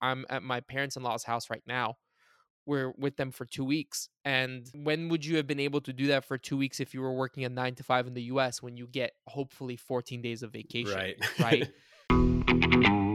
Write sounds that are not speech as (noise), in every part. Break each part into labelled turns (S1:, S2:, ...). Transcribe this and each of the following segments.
S1: I'm at my parents in law's house right now. We're with them for two weeks. And when would you have been able to do that for two weeks if you were working a nine to five in the US when you get hopefully 14 days of vacation?
S2: Right.
S1: Right. (laughs)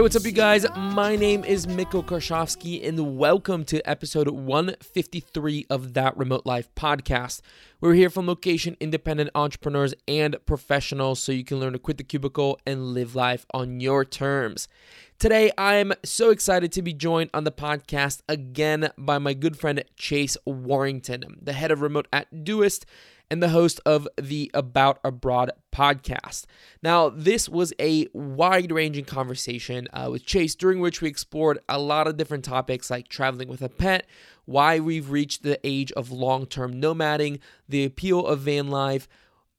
S1: Hey, what's up, you guys? My name is Mitko Karshovski, and welcome to episode 153 of That Remote Life podcast. We're here from location independent entrepreneurs and professionals so you can learn to quit the cubicle and live life on your terms. Today, I'm so excited to be joined on the podcast again by my good friend Chase Warrington, the head of remote at Doist and the host of the About Abroad podcast. Now, this was a wide ranging conversation uh, with Chase, during which we explored a lot of different topics like traveling with a pet, why we've reached the age of long term nomading, the appeal of van life.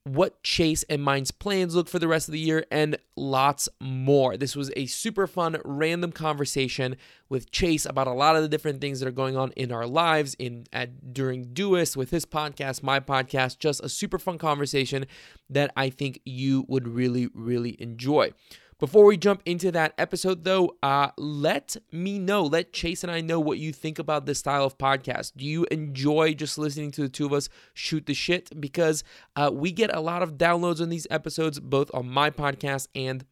S1: What Chase and mine's plans look for the rest of the year, and lots more. This was a super fun, random conversation with Chase about a lot of the different things that are going on in our lives in at during Doist with his podcast, my podcast. Just a super fun conversation that I think you would really, really enjoy. Before we jump into that episode, though, uh, let me know, let Chase and I know what you think about this style of podcast. Do you enjoy just listening to the two of us shoot the shit? Because uh, we get a lot of downloads on these episodes, both on my podcast and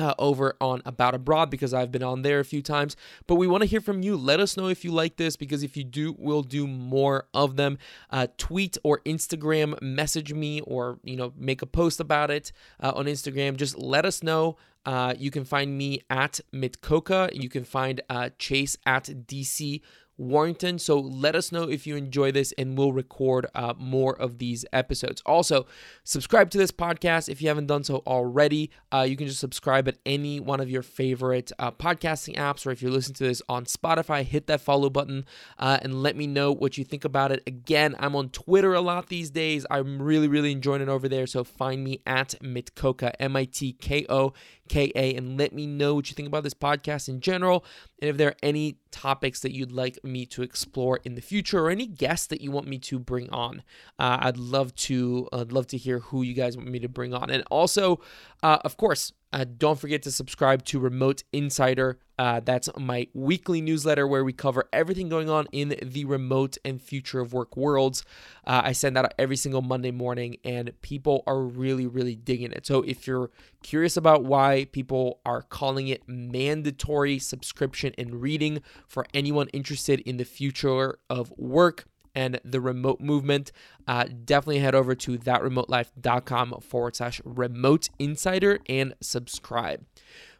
S1: uh, over on About Abroad because I've been on there a few times. But we want to hear from you. Let us know if you like this because if you do, we'll do more of them. Uh, tweet or Instagram message me or you know make a post about it uh, on Instagram. Just let us know. Uh, you can find me at Mitkoka. You can find uh, Chase at DC Warrington. So let us know if you enjoy this, and we'll record uh, more of these episodes. Also, subscribe to this podcast if you haven't done so already. Uh, you can just subscribe at any one of your favorite uh, podcasting apps, or if you're listening to this on Spotify, hit that follow button uh, and let me know what you think about it. Again, I'm on Twitter a lot these days. I'm really, really enjoying it over there. So find me at Mitkoka, M I T K O K A, and let me know what you think about this podcast in general. And if there are any topics that you'd like me to explore in the future, or any guests that you want me to bring on, uh, I'd love to. I'd love to hear who you guys want me to bring on. And also, uh, of course, uh, don't forget to subscribe to Remote Insider. Uh, that's my weekly newsletter where we cover everything going on in the remote and future of work worlds. Uh, I send that out every single Monday morning, and people are really, really digging it. So if you're curious about why people are calling it mandatory subscription and reading for anyone interested in the future of work, and the remote movement, uh, definitely head over to thatremotelife.com forward slash remote insider and subscribe.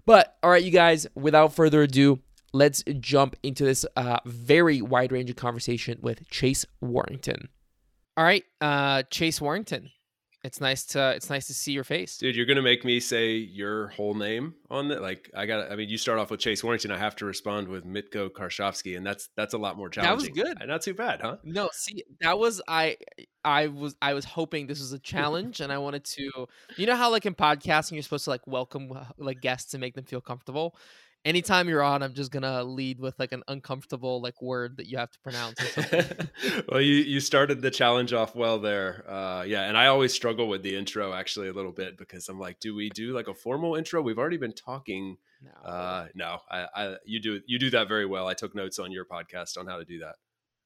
S1: But all right, you guys, without further ado, let's jump into this uh, very wide ranging conversation with Chase Warrington. All right, uh, Chase Warrington. It's nice to it's nice to see your face.
S2: Dude, you're gonna make me say your whole name on it. Like I got I mean, you start off with Chase Warrington, I have to respond with Mitko Karshovski, and that's that's a lot more challenging.
S1: That was good.
S2: Not too bad, huh?
S1: No, see, that was I. I was I was hoping this was a challenge, and I wanted to. You know how like in podcasting, you're supposed to like welcome uh, like guests and make them feel comfortable. Anytime you're on, I'm just gonna lead with like an uncomfortable like word that you have to pronounce. Or (laughs)
S2: well, you you started the challenge off well there. Uh, yeah, and I always struggle with the intro actually a little bit because I'm like, do we do like a formal intro? We've already been talking.
S1: no.
S2: Uh, no, I, I you do you do that very well. I took notes on your podcast on how to do that.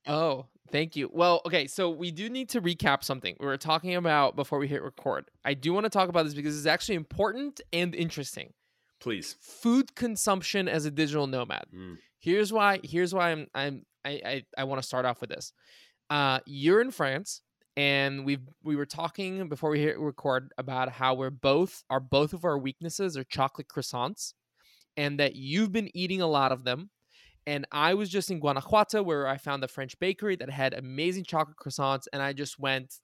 S1: Oh, thank you. Well, okay, so we do need to recap something we were talking about before we hit record. I do want to talk about this because it's actually important and interesting.
S2: Please.
S1: Food consumption as a digital nomad.
S2: Mm.
S1: Here's why. Here's why I'm. I'm. I. I, I want to start off with this. Uh, you're in France, and we we were talking before we hit record about how we're both our both of our weaknesses are chocolate croissants, and that you've been eating a lot of them. And I was just in Guanajuato where I found a French bakery that had amazing chocolate croissants, and I just went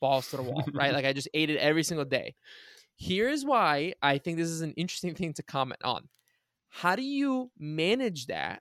S1: balls to the wall, right? (laughs) Like I just ate it every single day. Here's why I think this is an interesting thing to comment on. How do you manage that?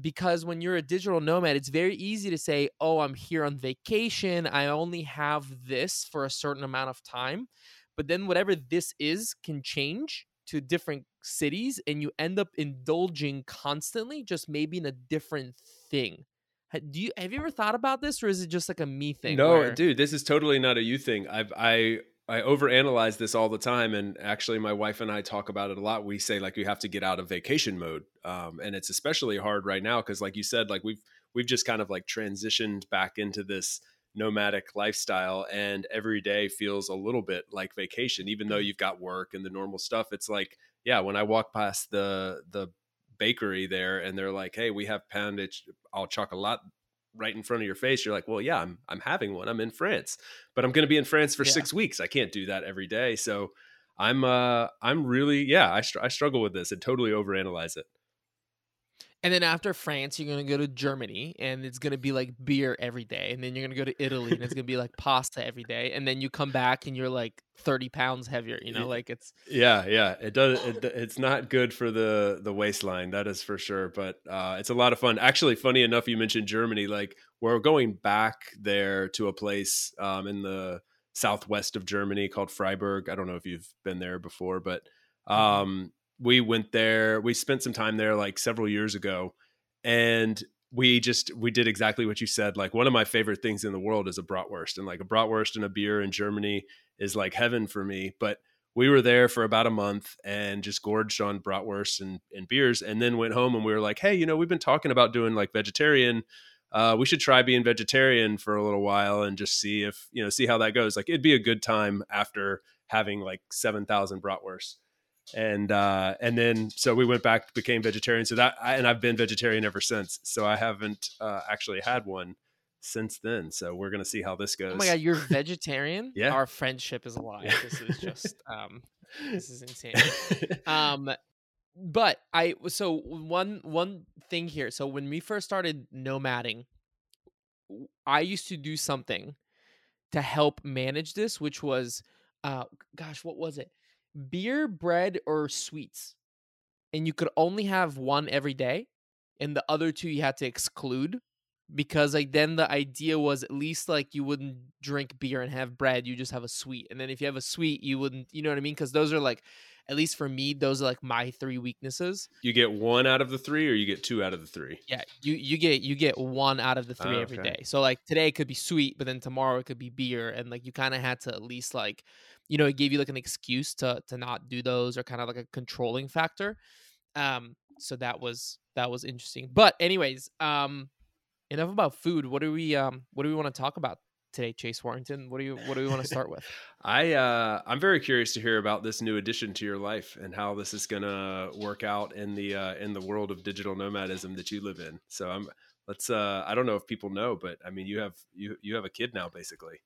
S1: Because when you're a digital nomad, it's very easy to say, oh, I'm here on vacation. I only have this for a certain amount of time. But then whatever this is can change to different cities and you end up indulging constantly, just maybe in a different thing. Do you have you ever thought about this, or is it just like a me thing?
S2: No,
S1: where-
S2: dude, this is totally not a you thing. I've I I overanalyze this all the time, and actually, my wife and I talk about it a lot. We say like you have to get out of vacation mode, um, and it's especially hard right now because, like you said, like we've we've just kind of like transitioned back into this nomadic lifestyle, and every day feels a little bit like vacation, even though you've got work and the normal stuff. It's like, yeah, when I walk past the the bakery there, and they're like, "Hey, we have pain au chocolat right in front of your face you're like well yeah i'm i'm having one i'm in france but i'm going to be in france for
S1: Yeah.
S2: 6 weeks i can't do that every day so i'm uh i'm really yeah i, str- I struggle with this and totally overanalyze it
S1: And then after France, you're gonna go to Germany, and it's gonna be like beer every day. And then you're gonna go to Italy, and it's gonna be like pasta every day. And then you come back, and you're like 30 pounds heavier. You know, like it's
S2: yeah yeah it does it, it's not good for the the waistline that is for sure but uh it's a lot of fun actually funny enough you mentioned germany like we're going back there to a place um in the southwest of germany called freiburg i don't know if you've been there before but um we went there we spent some time there like several years ago and we just we did exactly what you said like one of my favorite things in the world is a bratwurst and like a bratwurst and a beer in germany is like heaven for me but we were there for about a month and just gorged on bratwurst and, and beers and then went home and we were like hey you know we've been talking about doing like vegetarian uh, we should try being vegetarian for a little while and just see if you know see how that goes. Like it'd be a good time after having like 7000 bratwurst and uh and then so we went back became vegetarian so that I, and i've been vegetarian ever since so i haven't uh, actually had one since then so we're gonna see how this goes
S1: oh my god, you're (laughs) vegetarian.
S2: Yeah.
S1: our friendship is alive. This is just um, this is insane. (laughs) um but i so one one thing here so when we first started nomading i used to do something to help manage this which was uh gosh what was it beer bread or sweets and you could only have one every day and the other two you had to exclude because like then the idea was at least like you wouldn't drink beer and have bread you just have a sweet and then if you have a sweet you wouldn't you know what i mean? Because those are like at least for me those are like my three weaknesses.
S2: You get one out of the three or you get two out of the three?
S1: Yeah you you get you get one out of the three
S2: Oh,
S1: every
S2: okay.
S1: day. So like today could be sweet but then tomorrow it could be beer and like you kind of had to at least like you know it gave you like an excuse to to not do those or kind of like a controlling factor. Um so that was that was interesting. But anyways um enough about food. What do we um what do we want to talk about today chase warrington what do you what do we want to start with (laughs)
S2: I uh, I'm very curious to hear about this new addition to your life and how this is going to work out in the uh, in the world of digital nomadism that you live in. So I'm let's uh, I don't know if people know, but I mean you have you you have a kid now basically.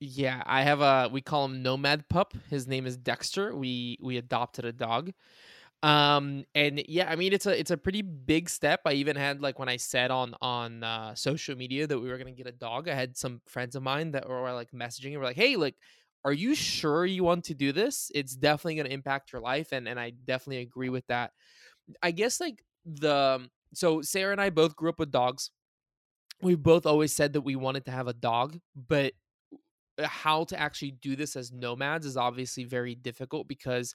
S1: Yeah, I have a we call him Nomad Pup. His name is Dexter. We we adopted a dog. Um and yeah, I mean it's a it's a pretty big step. I even had like when I said on on uh social media that we were to get a dog, I had some friends of mine that were like messaging and were like, "Hey, like are you sure you want to do this? It's definitely to impact your life." And and I definitely agree with that. I guess like the so Sarah and I both grew up with dogs. We both always said that we wanted to have a dog, but how to actually do this as nomads is obviously very difficult because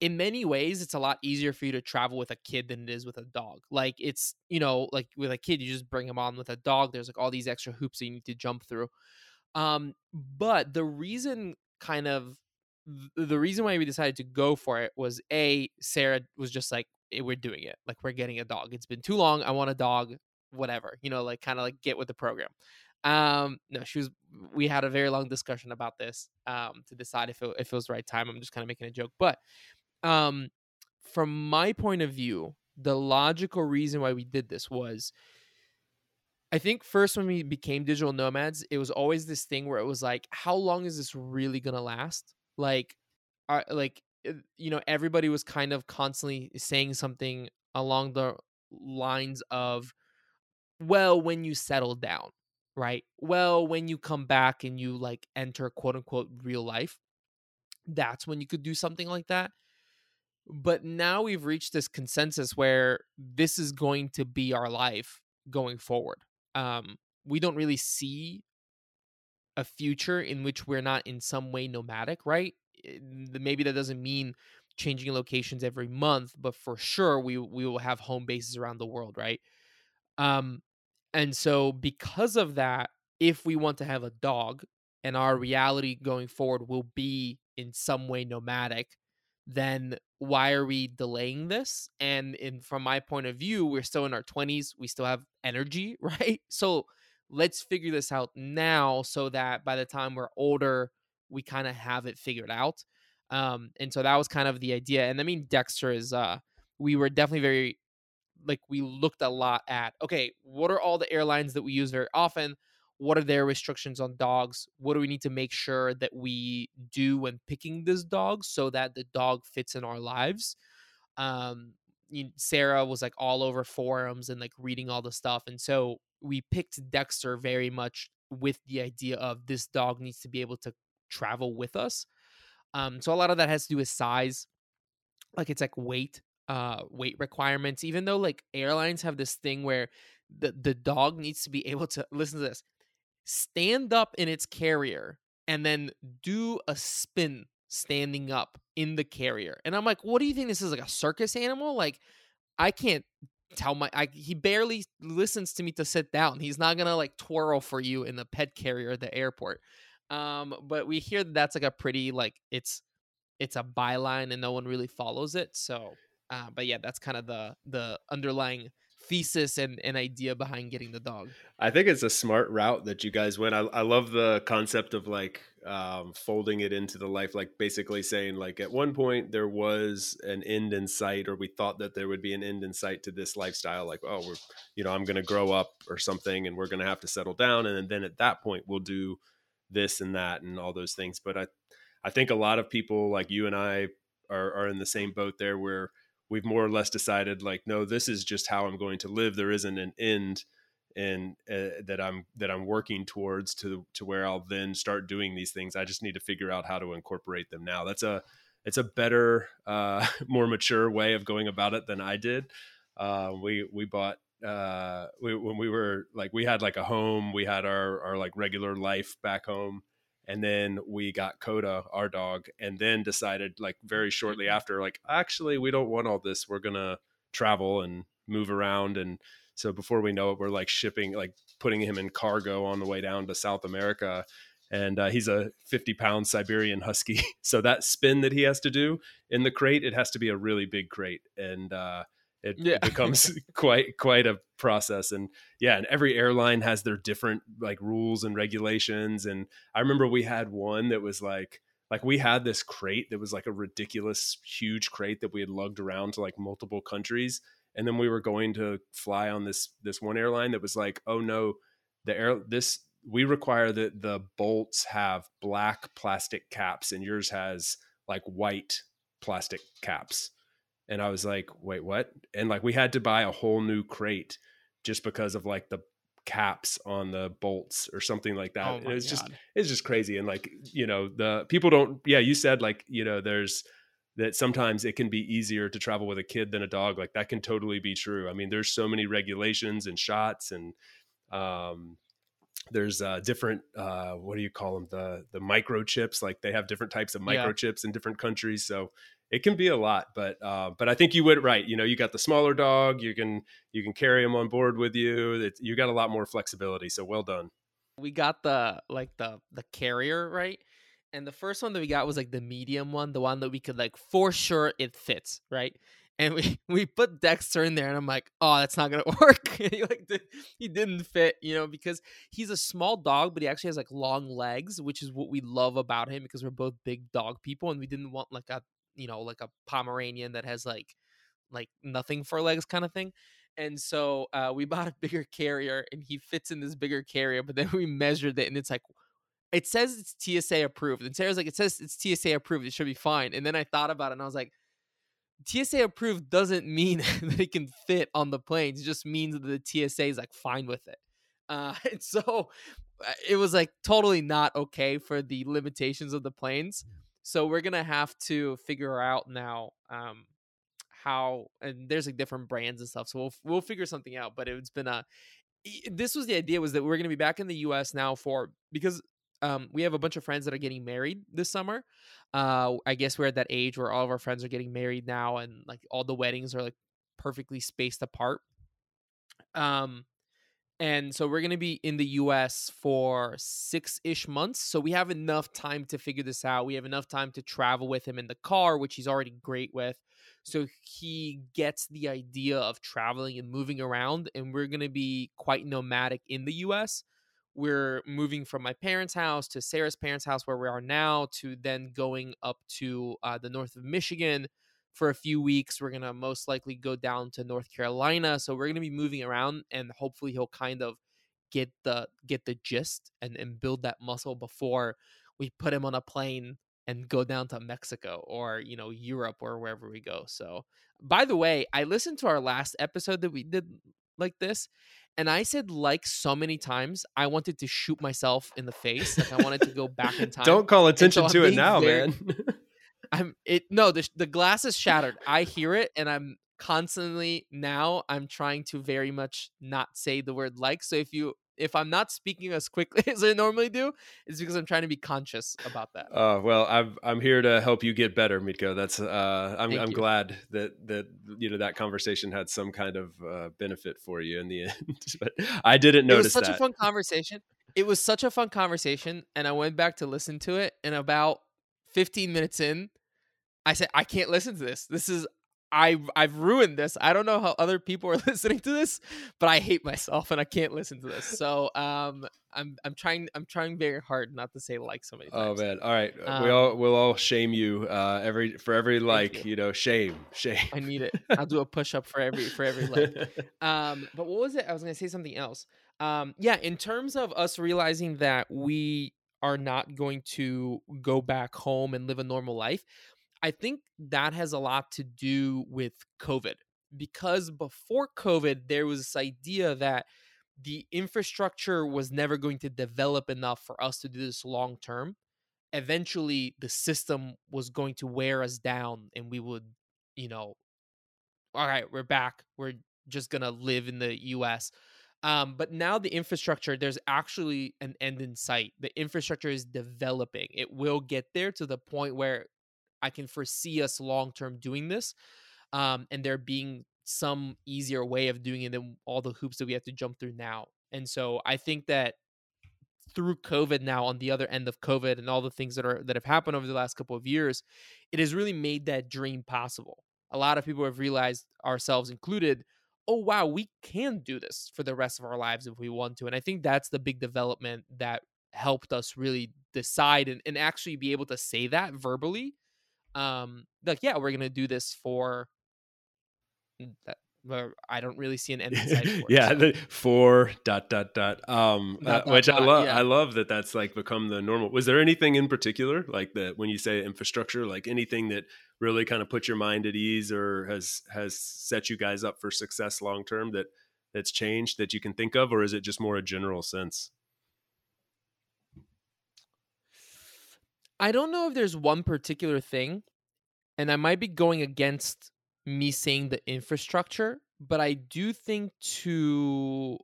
S1: in many ways it's a lot easier for you to travel with a kid than it is with a dog. Like it's you know like with a kid you just bring them on with a dog there's like all these extra hoops that you need to jump through. Um but the reason kind of the reason why we decided to go for it was a sarah was just like "Eh, we're doing it. Like we're getting a dog. It's been too long. I want a dog. Whatever. You know like kind of like get with the program. Um no she was we had a very long discussion about this um to decide if it, if it was the right time. I'm just kind of making a joke. But um from my point of view the logical reason why we did this was i think first when we became digital nomads it was always this thing where it was like how long is this really gonna last? Like are like uh, you know everybody was kind of constantly saying something along the lines of well when you settle down right? Well when you come back and you like enter quote unquote real life that's when you could do something like that but now we've reached this consensus where this is going to be our life going forward um we don't really see a future in which we're not in some way nomadic right Eh, maybe that doesn't mean changing locations every month, but for sure we we will have home bases around the world, right? Um, and so because of that, if we want to have a dog and our reality going forward will be in some way nomadic, then why are we delaying this? And in from my point of view, we're still in our 20s, we still have energy, (laughs) right? So let's figure this out now so that by the time we're older, we kind of have it figured out. Um, and so that was kind of the idea. And I mean, Dexter is uh we were definitely very like we looked a lot at okay, what are all the airlines that we use very often? What are their restrictions on dogs? What do we need to make sure that we do when picking this dog so that the dog fits in our lives? Um, you, Sarah was like all over forums and like reading all the stuff, and so we picked Dexter very much with the idea of this dog needs to be able to travel with us. Um, so a lot of that has to do with size, like it's like weight, uh, weight requirements. Even though like airlines have this thing where the the dog needs to be able to listen to this, stand up in its carrier and then do a spin standing up in the carrier. And I'm like, what do you think this is like a circus animal? Like I can't tell my I, he barely listens to me to sit down. He's not gonna like twirl for you in the pet carrier at the airport. Um, but we hear that that's like a pretty like it's it's a byline and no one really follows it. So, uh, but yeah, that's kind of the the underlying thesis and an idea behind getting the dog.
S2: I think it's a smart route that you guys went. I, I love the concept of like um, folding it into the life, like basically saying like at one point there was an end in sight, or we thought that there would be an end in sight to this lifestyle. Like, oh, we're you know I'm going to grow up or something, and we're going to have to settle down, and then at that point we'll do this and that and all those things. But I I think a lot of people like you and I are, are in the same boat there where we've more or less decided like no this is just how i'm going to live. There isn't an end and uh, that i'm that i'm working towards to to where i'll then start doing these things. I just need to figure out how to incorporate them now. That's a it's a better uh (laughs) more mature way of going about it than i did. Uh we we bought uh we, when we were like we had like a home. We had our our like regular life back home and then we got Coda, our dog, and then decided like very shortly after, like actually we don't want all this. We're gonna travel and move around, and so before we know it, we're like shipping, like putting him in cargo on the way down to South America. And uh, he's a 50 pound Siberian Husky. (laughs) so that spin that he has to do in the crate, it has to be a really big crate. And uh, it,
S1: Yeah.
S2: it (laughs) becomes (laughs) quite quite a process. And yeah and every airline has their different like rules and regulations. And i remember we had one that was like like we had this crate that was like a ridiculous huge crate that we had lugged around to like multiple countries. And then we were going to fly on this this one airline that was like oh no the air this we require that the bolts have black plastic caps and yours has like white plastic caps and I was like, wait, what? And like we had to buy a whole new crate just because of like the caps on the bolts or something like that.
S1: Oh
S2: And it was just it's just crazy. And like, you know, the people don't yeah, you said like, you know, there's that sometimes it can be easier to travel with a kid than a dog. Like that can totally be true. I mean, there's so many regulations and shots and um there's uh different uh what do you call them the the microchips like they have different types of
S1: Yeah.
S2: microchips in different countries so it can be a lot but uh but i think you would right you know you got the smaller dog you can you can carry him on board with you it, you got a lot more flexibility so well done.
S1: We got the like the the carrier right? And the first one that we got was like the medium one the one that we could like for sure it fits right? And we (laughs) we put dexter in there and i'm like oh that's not gonna (laughs) work. (laughs) He like did, he didn't fit you know because he's a small dog but he actually has like long legs which is what we love about him because we're both big dog people and we didn't want like a you know like a pomeranian that has like like nothing for legs kind of thing and so uh, we (laughs) bought a bigger carrier and he fits in this bigger carrier but then we measured it and it's like it says it's tsa approved and sarah's like it says it's tsa approved it should be fine and then i thought about it and i was like tsa approved doesn't mean (laughs) that it can fit on the planes it just means that the tsa is like fine with it. Uh, (laughs) and so uh, it was like totally not okay for the limitations of the planes so we're gonna have to figure out now um how and there's like different brands and stuff so we'll we'll figure something out but it's been a this was the idea was that we're going to be back in the US now for because um, we have a bunch of friends that are getting married this summer. Uh, I guess we're at that age where all of our friends are getting married now, and like all the weddings are like perfectly spaced apart. Um, and so we're going to be in the US for six ish months. So we have enough time to figure this out. We have enough time to travel with him in the car, which he's already great with. So he gets the idea of traveling and moving around. And we're going to be quite nomadic in the US. We're moving from my parents' house to Sarah's parents' house, where we are now, to then going up to uh, the north of Michigan for a few weeks. We're gonna most likely go down to North Carolina, so we're gonna be moving around, and hopefully he'll kind of get the get the gist and and build that muscle before we put him on a plane and go down to Mexico or you know Europe or wherever we go. So, by the way, I listened to our last episode that we did like this, and I said like so many times I wanted to shoot myself in the face. Like I wanted to go back in (laughs) time.
S2: Don't call attention
S1: I'm
S2: to it now,
S1: very-
S2: man. (laughs)
S1: I'm it no the the glass is shattered. I hear it and I'm constantly now I'm trying to very much not say the word like. So if you if I'm not speaking as quickly (laughs) as I normally do, it's because I'm trying to be conscious about that.
S2: Uh, well, I'm I'm here to help you get better, Mitko. That's uh, I'm
S1: Thank
S2: I'm
S1: you.
S2: glad that that you know that conversation had some kind of uh, benefit for you in the (laughs) end. but I didn't
S1: it was
S2: notice
S1: such
S2: that.
S1: a fun conversation. It was such a fun conversation, and I went back to listen to it. And about 15 minutes in, I said, "I can't listen to this. This is I've I've ruined this. I don't know how other people are (laughs) listening to this, but I hate myself and I can't listen to this. So um, I'm I'm trying I'm trying very hard not to say like so many
S2: Oh man! All right, we
S1: Um,
S2: all we'll all shame you uh, every for every like
S1: you.
S2: you. know shame shame.
S1: I need it. (laughs) I'll do a push up for every for every like. (laughs) Um, but what was it? I was gonna say something else. Um, yeah, in terms of us realizing that we are not going to go back home and live a normal life, I think that has a lot to do with COVID. Because before COVID, there was this idea that the infrastructure was never going to develop enough for us to do this long term. Eventually, the system was going to wear us down, and we would, you know, all right, we're back. We're just gonna live in the US. Um, but now the infrastructure, there's actually an end in sight. The infrastructure is developing. It will get there to the point where I can foresee us long term doing this. Um, and there being some easier way of doing it than all the hoops that we have to jump through now. And so I think that through COVID now, on the other end of COVID and all the things that are that have happened over the last couple of years, it has really made that dream possible. A lot of people have realized, ourselves included, oh wow, we can do this for the rest of our lives if we want to. And I think that's the big development that helped us really decide and, and actually be able to say that verbally. Um, like, yeah, we're gonna do this for mm, that. I don't really see an end in sight. (laughs) For
S2: yeah,
S1: so.
S2: the four dot dot dot. Um,
S1: Dot,
S2: uh,
S1: dot,
S2: which I love.
S1: yeah.
S2: I love that that's like become the normal. Was there anything in particular like that when you say infrastructure, like anything that really kind of put your mind at ease or has has set you guys up for success long term that that's changed that you can think of, or is it just more a general sense?
S1: I don't know if there's one particular thing, and I might be going against me saying the infrastructure, but I do think to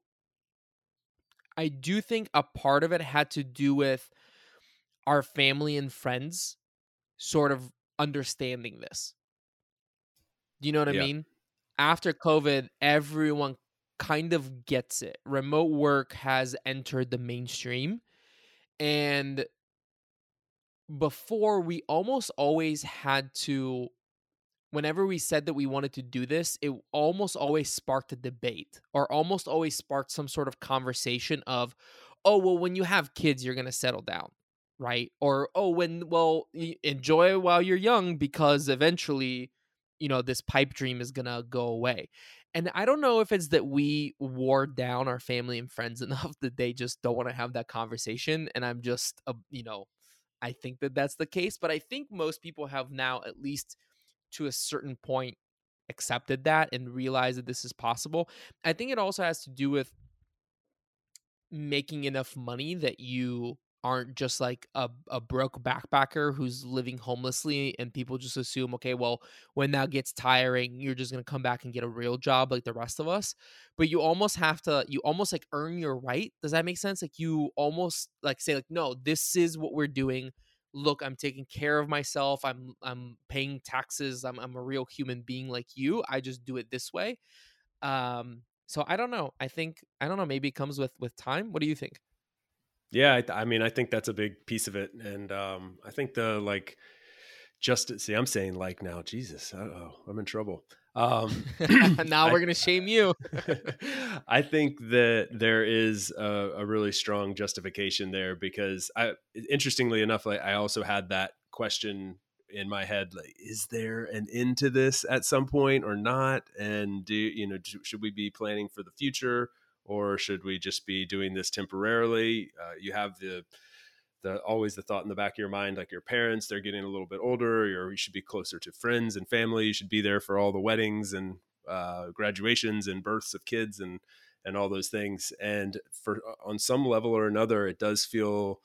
S1: I do think a part of it had to do with our family and friends sort of understanding this. Do you know what
S2: Yeah.
S1: I mean? After COVID, everyone kind of gets it. Remote work has entered the mainstream. And before, we almost always had to, whenever we said that we wanted to do this, it almost always sparked a debate or almost always sparked some sort of conversation of, oh, well, when you have kids, you're going to settle down. Right. Or, oh, when, well, enjoy while you're young because eventually, you know, this pipe dream is going to go away. And I don't know if it's that we wore down our family and friends (laughs) enough that they just don't want to have that conversation. And I'm just, a, you know, I think that that's the case. But I think most people have now, at least to a certain point, accepted that and realized that this is possible. I think it also has to do with making enough money that you aren't just like a, a broke backpacker who's living homelessly and people just assume okay well when that gets tiring you're just going to come back and get a real job like the rest of us. But you almost have to you almost like earn your right. Does that make sense? Like you almost like say like no this is what we're doing. Look i'm taking care of myself. I'm i'm paying taxes. I'm, I'm a real human being like you. I just do it this way. Um so i don't know. I think i don't know. Maybe it comes with with time. What do you think
S2: Yeah, I, th- I mean, I think that's a big piece of it, and um, I think the like just see, I'm saying like now, Jesus, oh, I'm in trouble. Um, (laughs)
S1: now
S2: I-
S1: we're gonna shame you (laughs) (laughs)
S2: I think that there is a, a really strong justification there because I, interestingly enough, like I also had that question in my head, like, is there an end to this at some point or not? And do you know, should we be planning for the future or should we just be doing this temporarily? Uh, you have the the always the thought in the back of your mind like your parents they're getting a little bit older or you should be closer to friends and family you should be there for all the weddings and uh, graduations and births of kids and and all those things and for on some level or another it does feel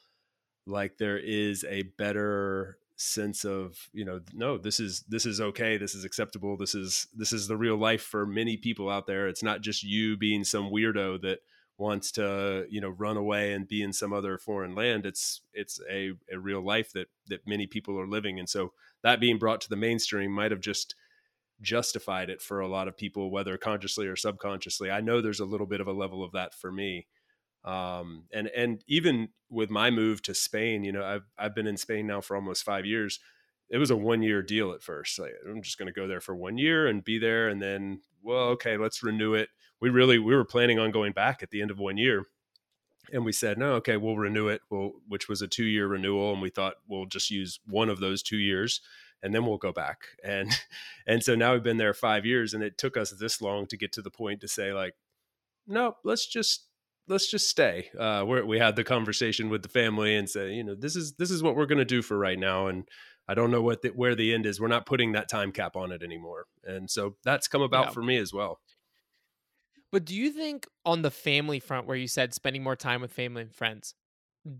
S2: like there is a better sense of you know no this is this is okay this is acceptable this is this is the real life for many people out there. It's not just you being some weirdo that wants to you know run away and be in some other foreign land. It's it's a, a real life that that many people are living. And so that being brought to the mainstream might have just justified it for a lot of people whether consciously or subconsciously. I know there's a little bit of a level of that for me um and and even with my move to spain you know i've i've been in spain now for almost 5 years. It was a one year deal at first like i'm just going to go there for one year and be there and then well okay let's renew it. We really we were planning on going back at the end of one year and we said no okay we'll renew it well which was a two year renewal and we thought we'll just use one of those two years and then we'll go back. And (laughs) and so now we've been there five years and it took us this long to get to the point to say like no let's just let's just stay uh we we had the conversation with the family and say you know this is this is what we're going to do for right now and i don't know what the, where the end is we're not putting that time cap on it anymore and so that's come about
S1: Yeah.
S2: for me as well
S1: But do you think on the family front, where you said spending more time with family and friends,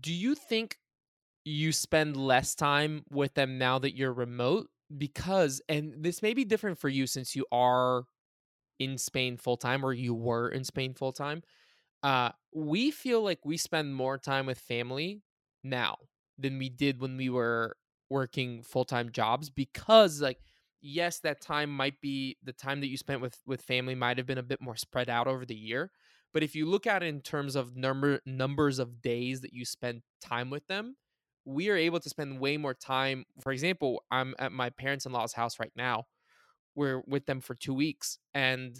S1: do you think you spend less time with them now that you're remote? Because, and this may be different for you since you are in Spain full time or you were in Spain full time. Uh, we feel like we spend more time with family now than we did when we were working full time jobs because, like, yes, that time might be the time that you spent with with family might have been a bit more spread out over the year. But if you look at it in terms of number numbers of days that you spend time with them, we are able to spend way more time. For example, I'm at my parents in law's house right now. We're with them for two weeks. And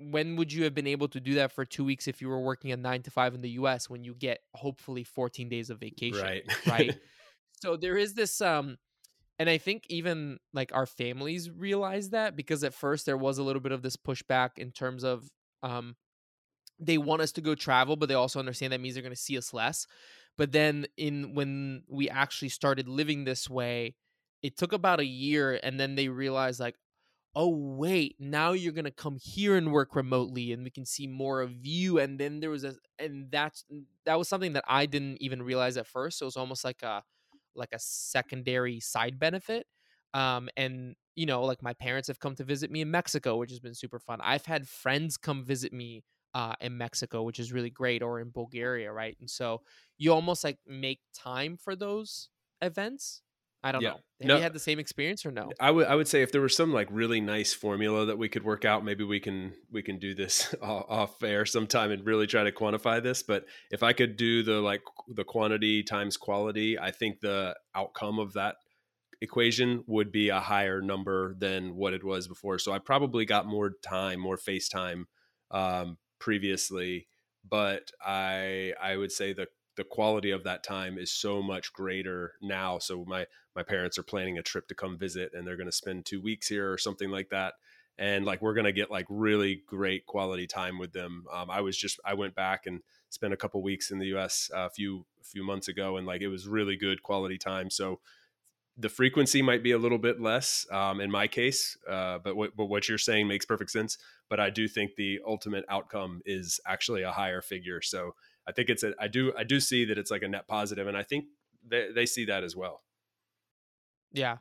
S1: when would you have been able to do that for two weeks if you were working a nine to five in the US when you get hopefully 14 days of vacation?
S2: right
S1: right? (laughs) so there is this um and I think even like our families realize that because at first there was a little bit of this pushback in terms of um they want us to go travel, but they also understand that means they're going to see us less. But then in when we actually started living this way, it took about a year and then they realized like oh wait now you're gonna come here and work remotely and we can see more of you and then there was a and that's that was something that i didn't even realize at first so it was almost like a like a secondary side benefit um and you know like my parents have come to visit me in mexico which has been super fun. I've had friends come visit me uh in mexico which is really great or in bulgaria right and so you almost like make time for those events i don't
S2: Yeah.
S1: know have
S2: No,
S1: you had the same experience or no
S2: I would I would say if there was some like really nice formula that we could work out, maybe we can we can do this (laughs) off air sometime and really try to quantify this. But if I could do the like the quantity times quality, I think the outcome of that equation would be a higher number than what it was before. So I probably got more time, more FaceTime um, previously, but I I would say the the quality of that time is so much greater now. So my my parents are planning a trip to come visit and they're going to spend 2 weeks here or something like that. And like we're going to get like really great quality time with them. Um, I was just I went back and spent a couple weeks in the US a few a few months ago and like it was really good quality time. So the frequency might be a little bit less um, in my case, uh, but but what you're saying makes perfect sense. But I do think the ultimate outcome is actually a higher figure. So I think it's a I do I do see that it's like a net positive, and I think they they see that as well.
S1: Yeah.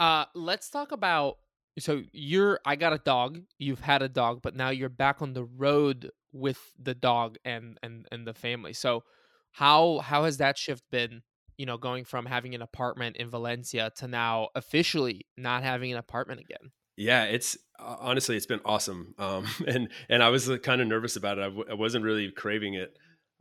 S1: Uh let's talk about so you're I got a dog. You've had a dog, but now you're back on the road with the dog and and and the family. So how how has that shift been, you know, going from having an apartment in Valencia to now officially not having an apartment again?
S2: Yeah, it's honestly it's been awesome. Um, (laughs) and and I was kind of nervous about it. I w- I wasn't really craving it.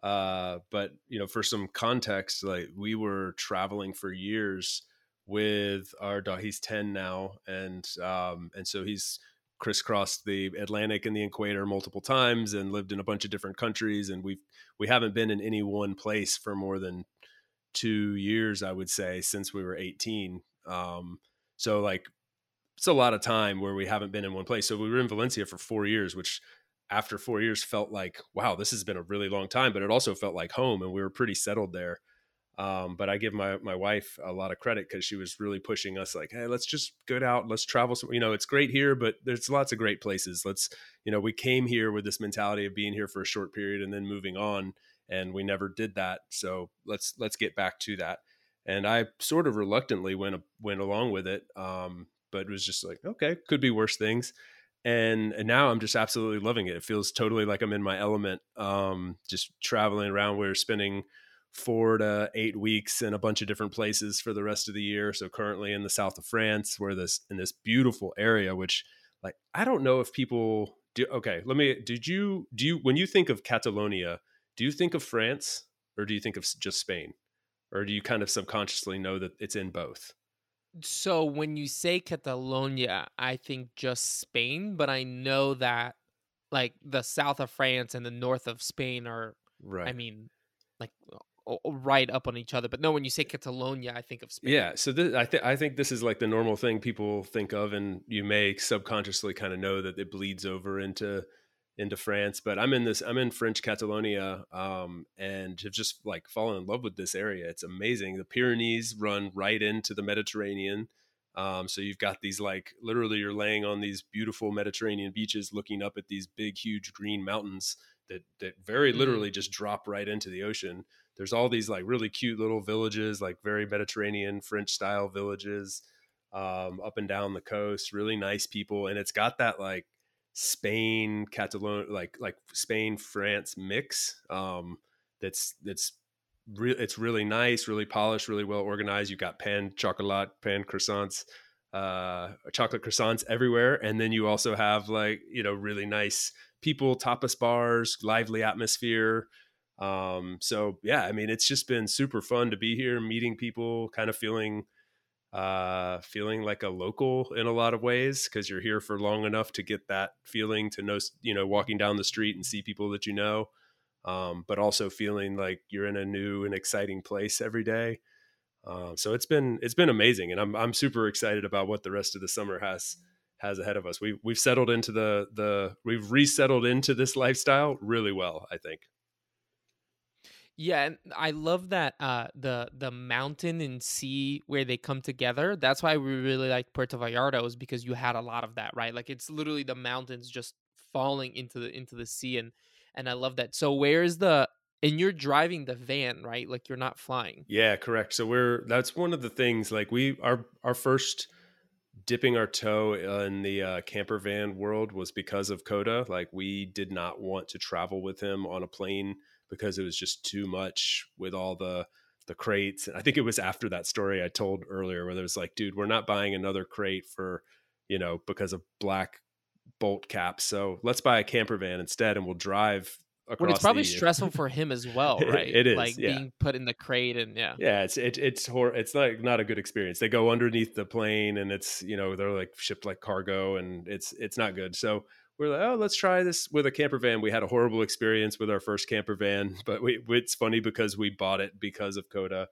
S2: Uh, but you know, for some context, like we were traveling for years with our dog. He's ten now, and um, and so he's crisscrossed the Atlantic and the equator multiple times, and lived in a bunch of different countries. And we we haven't been in any one place for more than two years, I would say, since we were eighteen. Um, so like it's a lot of time where we haven't been in one place. So we were in Valencia for four years, which after four years felt like, wow, this has been a really long time, but it also felt like home and we were pretty settled there. Um, but I give my, my wife a lot of credit because she was really pushing us like, Hey, let's just get out. Let's travel. Some, you know, it's great here, but there's lots of great places. Let's, you know, we came here with this mentality of being here for a short period and then moving on and we never did that. So let's, let's get back to that. And I sort of reluctantly went, went along with it. Um, but it was just like, okay, could be worse things. And, and now I'm just absolutely loving it. It feels totally like I'm in my element. Um, just traveling around. We're spending four to eight weeks in a bunch of different places for the rest of the year. So currently in the south of France, where this in this beautiful area, which like I don't know if people do. Okay, let me. Did you do you when you think of Catalonia? Do you think of France or do you think of just Spain, or do you kind of subconsciously know that it's in both?
S1: So when you say Catalonia, I think just Spain, but I know that like the south of France and the north of Spain are
S2: Right.
S1: I mean like right up on each other. But no, when you say Catalonia, I think of Spain.
S2: Yeah, so this, I think I think this is like the normal thing people think of, and you may subconsciously kind of know that it bleeds over into into France. But I'm in this, I'm in French Catalonia, um, and have just like fallen in love with this area. It's amazing. The Pyrenees run right into the Mediterranean, um, so you've got these like literally you're laying on these beautiful Mediterranean beaches, looking up at these big, huge green mountains that that very
S1: Mhm.
S2: literally just drop right into the ocean there's all these like really cute little villages, like very Mediterranean French style villages, um, up and down the coast. Really nice people, and it's got that like Spain, Catalonia, like like Spain France mix. Um, that's that's real. It's really nice, really polished, really well organized. You've got pan chocolate, pan croissants, uh, chocolate croissants everywhere, and then you also have like you know really nice people, tapas bars, lively atmosphere. Um, so yeah, I mean, it's just been super fun to be here, meeting people, kind of feeling, uh, feeling like a local in a lot of ways because you're here for long enough to get that feeling to know, you know, walking down the street and see people that you know, um, but also feeling like you're in a new and exciting place every day. Um, so it's been it's been amazing, and I'm I'm super excited about what the rest of the summer has has ahead of us. We we've settled into the the we've resettled into this lifestyle really well, I think.
S1: Yeah, and I love that uh the the mountain and sea where they come together. That's why we really like Puerto Vallarta is because you had a lot of that, right? Like it's literally the mountains just falling into the into the sea and and I love that. So where's the and you're driving the van, right? Like you're not flying.
S2: Yeah, correct. So we're that's one of the things like we our our first dipping our toe in the uh, camper van world was because of Coda. Like we did not want to travel with him on a plane because it was just too much with all the the crates. And I think it was after that story I told earlier where there was like, dude, we're not buying another crate for, you know, because of black bolt caps. So let's buy a camper van instead and we'll drive across
S1: it's probably
S2: the,
S1: stressful (laughs) for him as well, right?
S2: It is,
S1: like
S2: yeah.
S1: being put in the crate and yeah.
S2: yeah it's it, it's hor- it's like not a good experience they go underneath the plane and it's you know they're like shipped like cargo and it's it's not good so we're like oh let's try this with a camper van we had a horrible experience with our first camper van (laughs) but we, it's funny because we bought it because of coda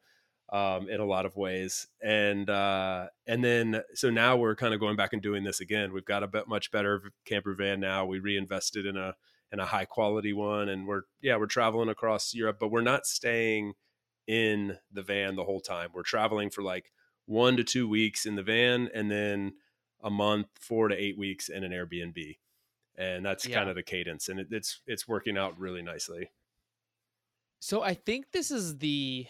S2: um, in a lot of ways and uh, and then so now we're kind of going back and doing this again we've got a bit much better camper van now we reinvested in a in a high quality one and we're yeah we're traveling across europe but we're not staying in the van the whole time. We're traveling for like one to two weeks in the van and then a month, four to eight weeks in an Airbnb. And that's
S1: Yeah.
S2: kind of the cadence. And it, it's it's working out really nicely.
S1: So I think this is the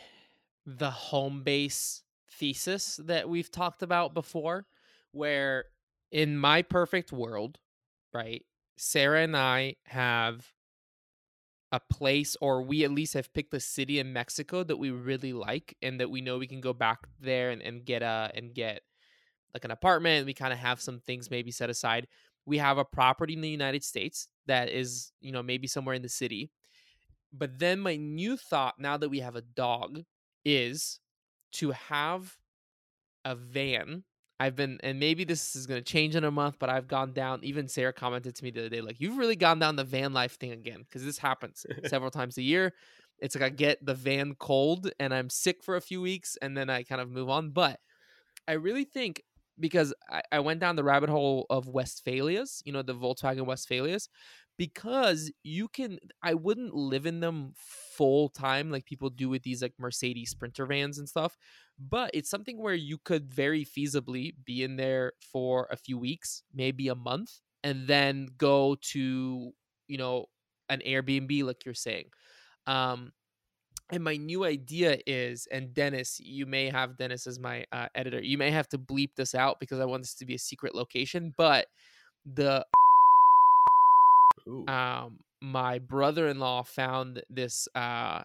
S1: the home base thesis that we've talked about before where in my perfect world, right? Sarah and I have a place or we at least have picked a city in Mexico that we really like and that we know we can go back there and, and get a and get like an apartment. We kind of have some things maybe set aside. We have a property in the United States that is, you know, maybe somewhere in the city. But then my new thought now that we have a dog is to have a van. I've been, and maybe this is going to change in a month, but I've gone down. Even Sarah commented to me the other day, like, you've really gone down the van life thing again, because this happens (laughs) several times a year. It's like I get the van cold and I'm sick for a few weeks and then I kind of move on. But I really think because I, I went down the rabbit hole of Westfalias, you know, the Volkswagen Westfalias, because you can, I wouldn't live in them full time like people do with these like Mercedes Sprinter vans and stuff. But it's something where you could very feasibly be in there for a few weeks, maybe a month, and then go to, you know, an Airbnb, like you're saying. Um, and my new idea is, and Dennis, you may have Dennis as my uh, editor. You may have to bleep this out because I want this to be a secret location. But the
S2: Ooh.
S1: um, my brother-in-law found this uh,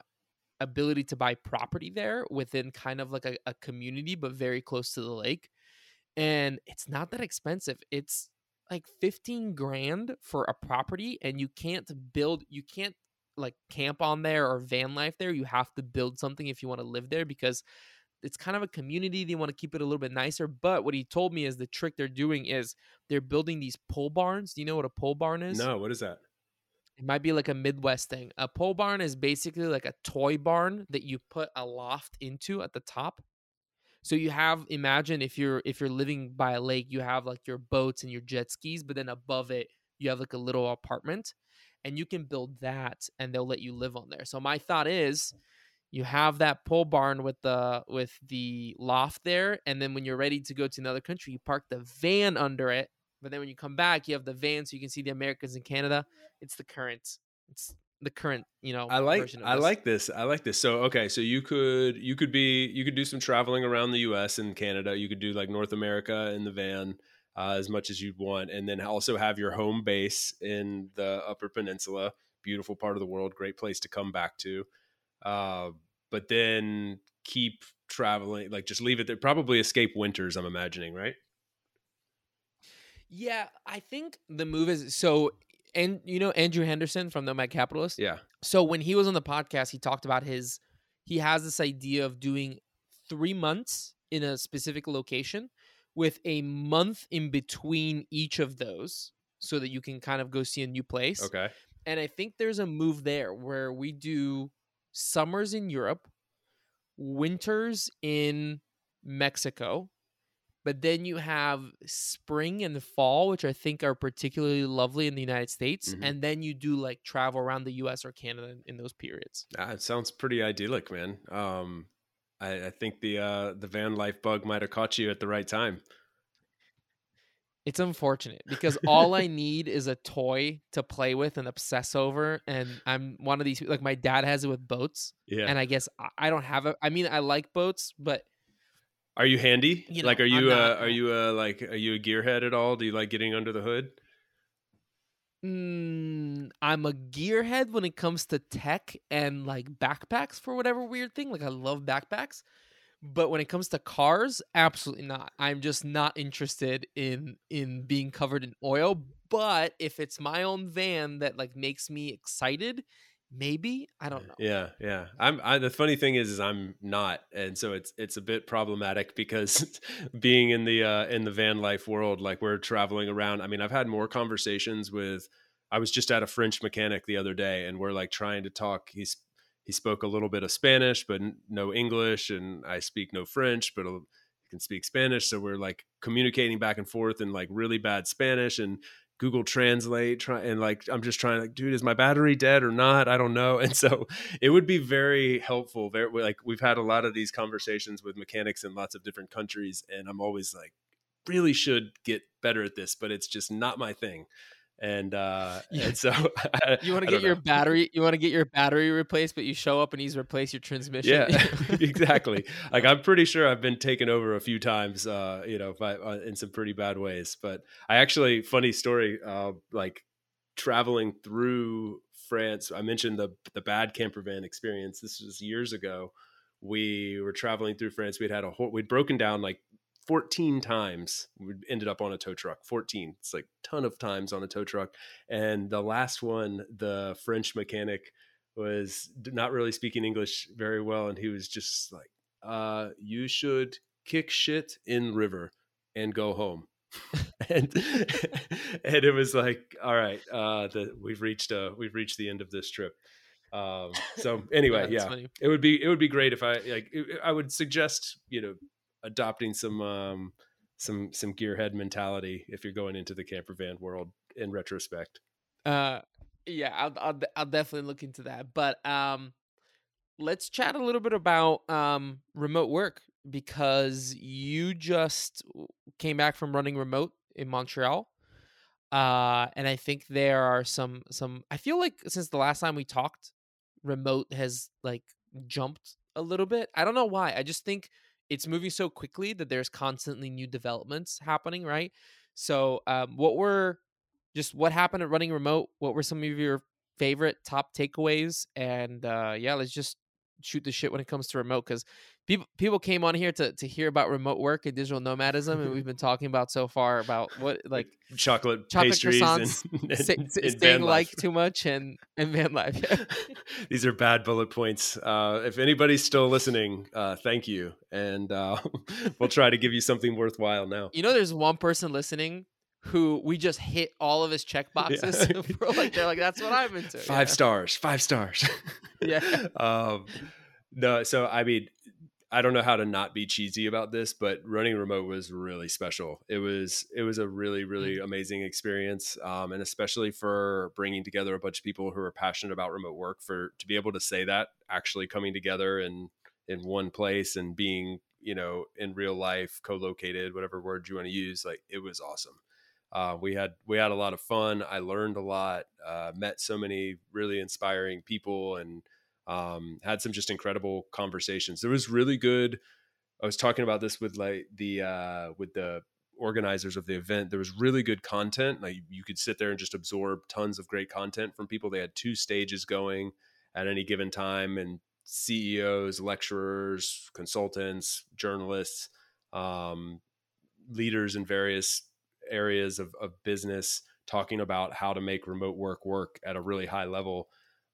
S1: ability to buy property there within kind of like a, a community, but very close to the lake, and it's not that expensive. It's like 15 grand for a property and you can't build you can't like camp on there or van life there you have to build something if you want to live there because it's kind of a community they want to keep it a little bit nicer but what he told me is the trick they're doing is they're building these pole barns do you know what a pole barn is?
S2: No, what is that?
S1: it might be like a midwest thing a pole barn is basically like a toy barn that you put a loft into at the top. So you have imagine if you're if you're living by a lake you have like your boats and your jet skis but then above it you have like a little apartment and you can build that and they'll let you live on there so my thought is you have that pole barn with the with the loft there and then when you're ready to go to another country you park the van under it but then when you come back you have the van so you can see the americans in canada it's the current it's the current you know
S2: I like
S1: version of
S2: I
S1: this.
S2: like this. I like this. So okay, so you could you could be you could do some traveling around the U.S. and Canada. You could do like North America in the van uh, as much as you'd want, and then also have your home base in the Upper Peninsula. Beautiful part of the world, great place to come back to. Uh, but then keep traveling, like just leave it there. Probably escape winters. I'm imagining, right?
S1: yeah i think the move is so and you know andrew henderson from the Nomad Capitalist
S2: Yeah.
S1: so when he was on the podcast he talked about his he has this idea of doing three months in a specific location with a month in between each of those so that you can kind of go see a new place
S2: Okay.
S1: and i think there's a move there where we do summers in europe winters in mexico but then you have spring and fall which i think are particularly lovely in the united states
S2: Mhm.
S1: and then you do like travel around the us or canada in- in those periods
S2: Ah, it sounds pretty idyllic, man. Um, I, I think the uh, the van life bug might have caught you at the right time.
S1: it's unfortunate because (laughs) all i need is a toy to play with and obsess over and i'm one of these like my dad has it with boats
S2: Yeah.
S1: and i guess I- don't have it i mean i like boats but
S2: Are you handy?
S1: You
S2: like, are you uh, are you uh, like are you a gearhead at all? Do you like getting under the hood?
S1: Mm, I'm a gearhead when it comes to tech and like backpacks for whatever weird thing. Like I love backpacks, but when it comes to cars, absolutely not. I'm just not interested in in being covered in oil. But if it's my own van that like makes me excited, maybe I don't know.
S2: Yeah, yeah. I'm. I, the funny thing is, is I'm not, and so it's it's a bit problematic (laughs) because being in the uh, in the van life world, like we're traveling around. I mean, I've had more conversations with. I was just at a French mechanic the other day, and we're like trying to talk. He's he spoke a little bit of Spanish, but no English, and I speak no French, but a- can speak Spanish. So we're like communicating back and forth in like really bad Spanish and Google Translate. Try and like I'm just trying like, dude, is my battery dead or not? I don't know. (laughs) And so it would be very helpful. Very like we've had a lot of these conversations with mechanics in lots of different countries, and I'm always like, really should get better at this, but it's just not my thing. And uh,
S1: Yeah.
S2: and so (laughs)
S1: You want to get your
S2: know.
S1: battery? You want to get your battery replaced, but you show up and he's replaced your transmission.
S2: Yeah, (laughs) (laughs) exactly. Like I'm pretty sure I've been taken over a few times, uh, you know, by, uh, in some pretty bad ways. But I actually, funny story, uh, like traveling through France. I mentioned the the bad camper van experience. This was years ago. We were traveling through France. We'd had a whole, we'd broken down like 14 times. We ended up on a tow truck. 14. It's like ton of times on a tow truck. And the last one, the French mechanic was not really speaking English very well, and he was just like, uh, "You should kick shit in river and go home." (laughs) and (laughs) and it was like, all right, uh, the, we've reached uh, we've reached the end of this trip. Um, so (laughs) anyway,
S1: that's
S2: yeah, it would be it would be great if I like it- I would suggest you know adopting some um, some some gearhead mentality if you're going into the camper van world in retrospect.
S1: Uh, yeah, I'll, I'll I'll definitely look into that. But um, let's chat a little bit about um remote work because you just came back from running remote in Montreal. Uh, and I think there are some some. I feel like since the last time we talked, remote has like jumped a little bit. I don't know why. I just think it's moving so quickly that there's constantly new developments happening, right? So, um, what were just what happened at running remote? What were some of your favorite top takeaways? And uh, yeah, let's just shoot the shit when it comes to remote because people people came on here to to hear about remote work and digital nomadism, and we've (laughs) been talking about so far about what like
S2: chocolate,
S1: Chocolate
S2: pastries
S1: croissants, (laughs)
S2: and, and, and
S1: staying like too much and and van life. (laughs)
S2: These are bad bullet points. Uh, if anybody's still listening, uh, thank you, and uh, we'll try to give you something worthwhile now.
S1: you know, there's one person listening who we just hit all of his check boxes.
S2: Yeah.
S1: for like they're like, that's what I'm into.
S2: Five
S1: yeah.
S2: stars. Five stars.
S1: Yeah.
S2: um, no, so I mean, I don't know how to not be cheesy about this, but running remote was really special. It was it was a really really amazing experience, um, and especially for bringing together a bunch of people who are passionate about remote work. For to be able to say that actually coming together in in one place and being you know in real life co-located, whatever word you want to use, like it was awesome. Uh, we had we had a lot of fun. I learned a lot. Uh, met so many really inspiring people and um, had some just incredible conversations. There was really good. I was talking about this with like the uh, with the organizers of the event. There was really good content. Like you could sit there and just absorb tons of great content from people. They had two stages going at any given time, and CEOs, lecturers, consultants, journalists, um, leaders in various areas of, of business talking about how to make remote work work at a really high level.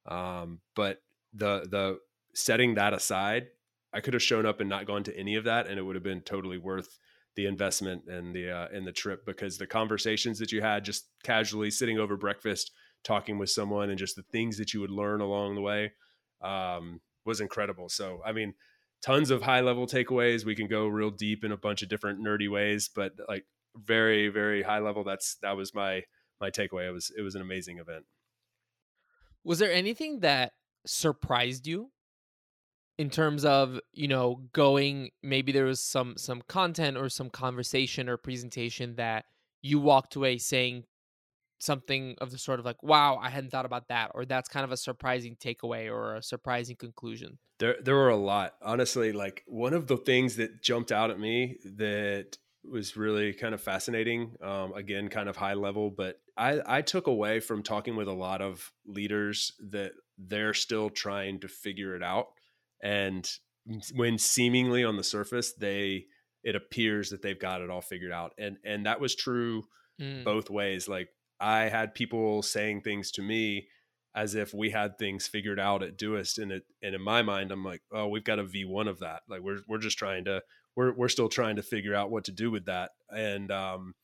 S2: Um, but the the setting that aside, I could have shown up and not gone to any of that, and it would have been totally worth the investment and the uh, and the trip because the conversations that you had just casually sitting over breakfast, talking with someone, and just the things that you would learn along the way um, was incredible. So I mean, tons of high level takeaways. We can go real deep in a bunch of different nerdy ways, but like very very high level. That's that was my my takeaway. It was it was an amazing event.
S1: Was there anything that surprised you in terms of you know going? Maybe there was some some content or some conversation or presentation that you walked away saying something of the sort of like, "Wow, I hadn't thought about that," or that's kind of a surprising takeaway or a surprising conclusion.
S2: There, there were a lot. Honestly, like one of the things that jumped out at me that was really kind of fascinating. Um, again, kind of high level, but I, I took away from talking with a lot of leaders that they're still trying to figure it out, and when seemingly on the surface they it appears that they've got it all figured out, and and that was true
S1: Mm.
S2: both ways. Like I had people saying things to me as if we had things figured out at Doist, and it and in my mind, I'm like, oh, we've got a V1 of that. Like we're we're just trying to we're we're still trying to figure out what to do with that, and um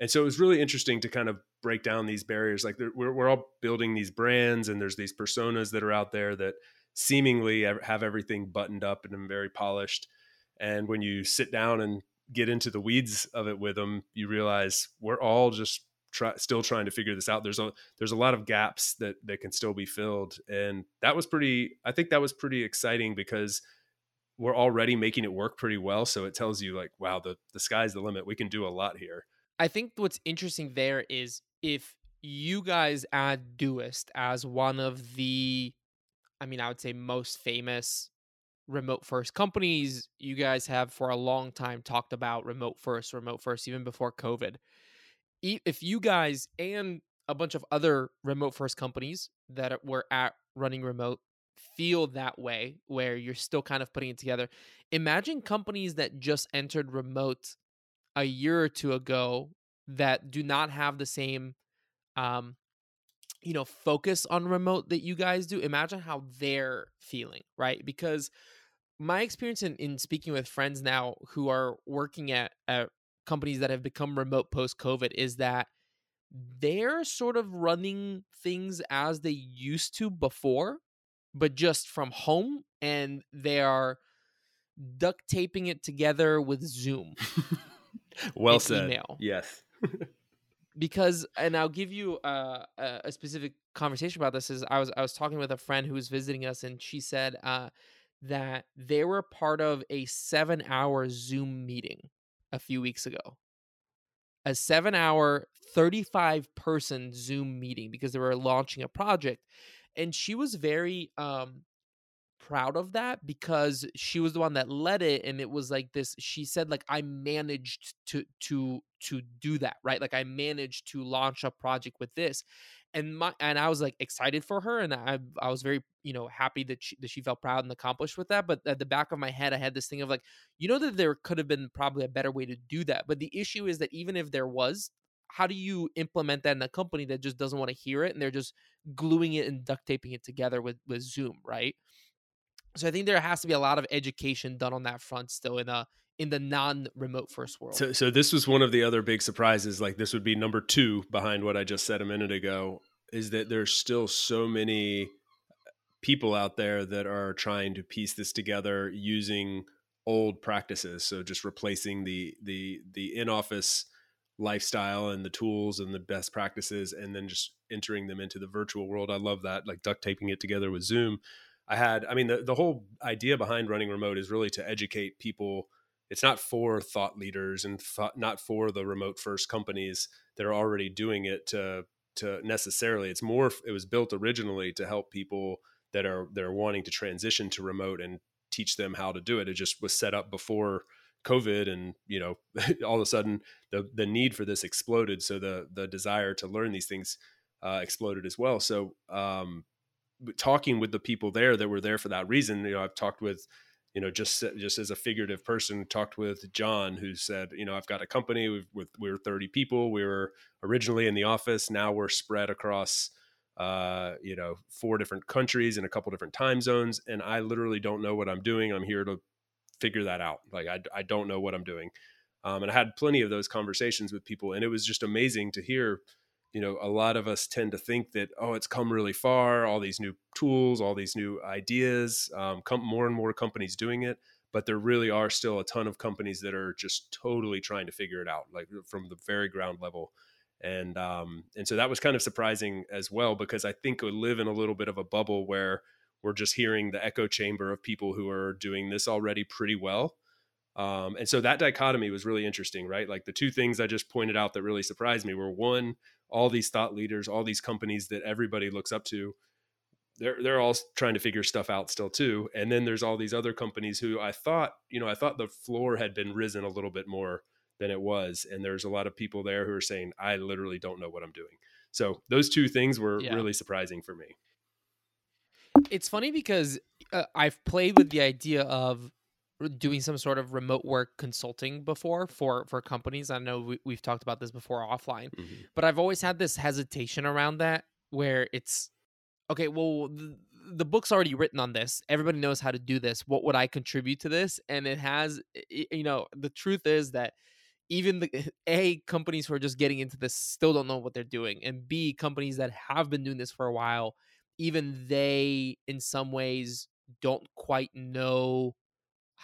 S2: and so it was really interesting to kind of break down these barriers. Like we're we're all building these brands, and there's these personas that are out there that seemingly have everything buttoned up and very polished, and when you sit down and get into the weeds of it with them, you realize we're all just try, still trying to figure this out. There's a there's a lot of gaps that that can still be filled, and that was pretty. I think that was pretty exciting because we're already making it work pretty well. So it tells you like, wow, the the sky's the limit. We can do a lot here.
S1: I think what's interesting there is if you guys add Doist as one of the, I mean, I would say most famous remote first companies. You guys have for a long time talked about remote first, remote first, even before COVID. If you guys and a bunch of other remote first companies that were at running remote feel that way, where you're still kind of putting it together, imagine companies that just entered remote a year or two ago that do not have the same um you know focus on remote that you guys do. Imagine how they're feeling right? Because my experience in, in speaking with friends now who are working at, at companies that have become remote post covid is that they're sort of running things as they used to before but just from home and they are duct taping it together with zoom (laughs)
S2: well said.
S1: email.
S2: Yes. (laughs)
S1: because and I'll give you uh, a, a specific conversation about this is I was I was talking with a friend who was visiting us and she said uh, that they were part of a 7 hour Zoom meeting a few weeks ago. A 7 hour 35 person Zoom meeting because they were launching a project and she was very um proud of that because she was the one that led it and it was like this she said like i managed to to to do that right? Like i managed to launch a project with this and my and i was like excited for her and i i was very you know happy that she that she felt proud and accomplished with that but at the back of my head i had this thing of like you know that there could have been probably a better way to do that but the issue is that even if there was how do you implement that in a company that just doesn't want to hear it and they're just gluing it and duct taping it together with with zoom right so I think there has to be a lot of education done on that front still in a in the non-remote first world.
S2: So, so this was one of the other big surprises. Like this would be number two behind what I just said a minute ago. Is that there's still so many people out there that are trying to piece this together using old practices. So just replacing the the the in office lifestyle and the tools and the best practices, and then just entering them into the virtual world. I love that, like duct taping it together with Zoom. I had, I mean, the, the whole idea behind running remote is really to educate people. It's not for thought leaders and thought, not for the remote first companies that are already doing it to to necessarily. It's more. It was built originally to help people that are that are wanting to transition to remote and teach them how to do it. It just was set up before COVID, and you know, (laughs) all of a sudden the the need for this exploded. So the the desire to learn these things uh, exploded as well. So um, talking with the people there that were there for that reason, you know, I've talked with, you know, just just as a figurative person, talked with John, who said, you know, I've got a company with, with we were thirty people. We were originally in the office. Now we're spread across, uh, you know, four different countries and a couple different time zones, and I literally don't know what I'm doing. I'm here to figure that out. Like I I don't know what I'm doing. Um, and I had plenty of those conversations with people, and it was just amazing to hear you know a lot of us tend to think that oh it's come really far all these new tools all these new ideas um, more and more companies doing it but there really are still a ton of companies that are just totally trying to figure it out like from the very ground level and um, and so that was kind of surprising as well because i think we live in a little bit of a bubble where we're just hearing the echo chamber of people who are doing this already pretty well um, and so that dichotomy was really interesting, right? Like the two things I just pointed out that really surprised me were one, all these thought leaders, all these companies that everybody looks up to, they're they're all trying to figure stuff out still too. And then there's all these other companies who I thought, you know, I thought the floor had been risen a little bit more than it was, and there's a lot of people there who are saying, I literally don't know what I'm doing. So those two things were
S1: Yeah.
S2: really surprising for me.
S1: It's funny because uh, I've played with the idea of doing some sort of remote work consulting before for for companies. I know we, we've talked about this before offline,
S2: Mhm.
S1: but I've always had this hesitation around that where it's okay, well the, the book's already written on this. Everybody knows how to do this. What would I contribute to this? And it has you know, the truth is that even the (laughs) A companies who are just getting into this still don't know what they're doing. And B companies that have been doing this for a while, even they in some ways don't quite know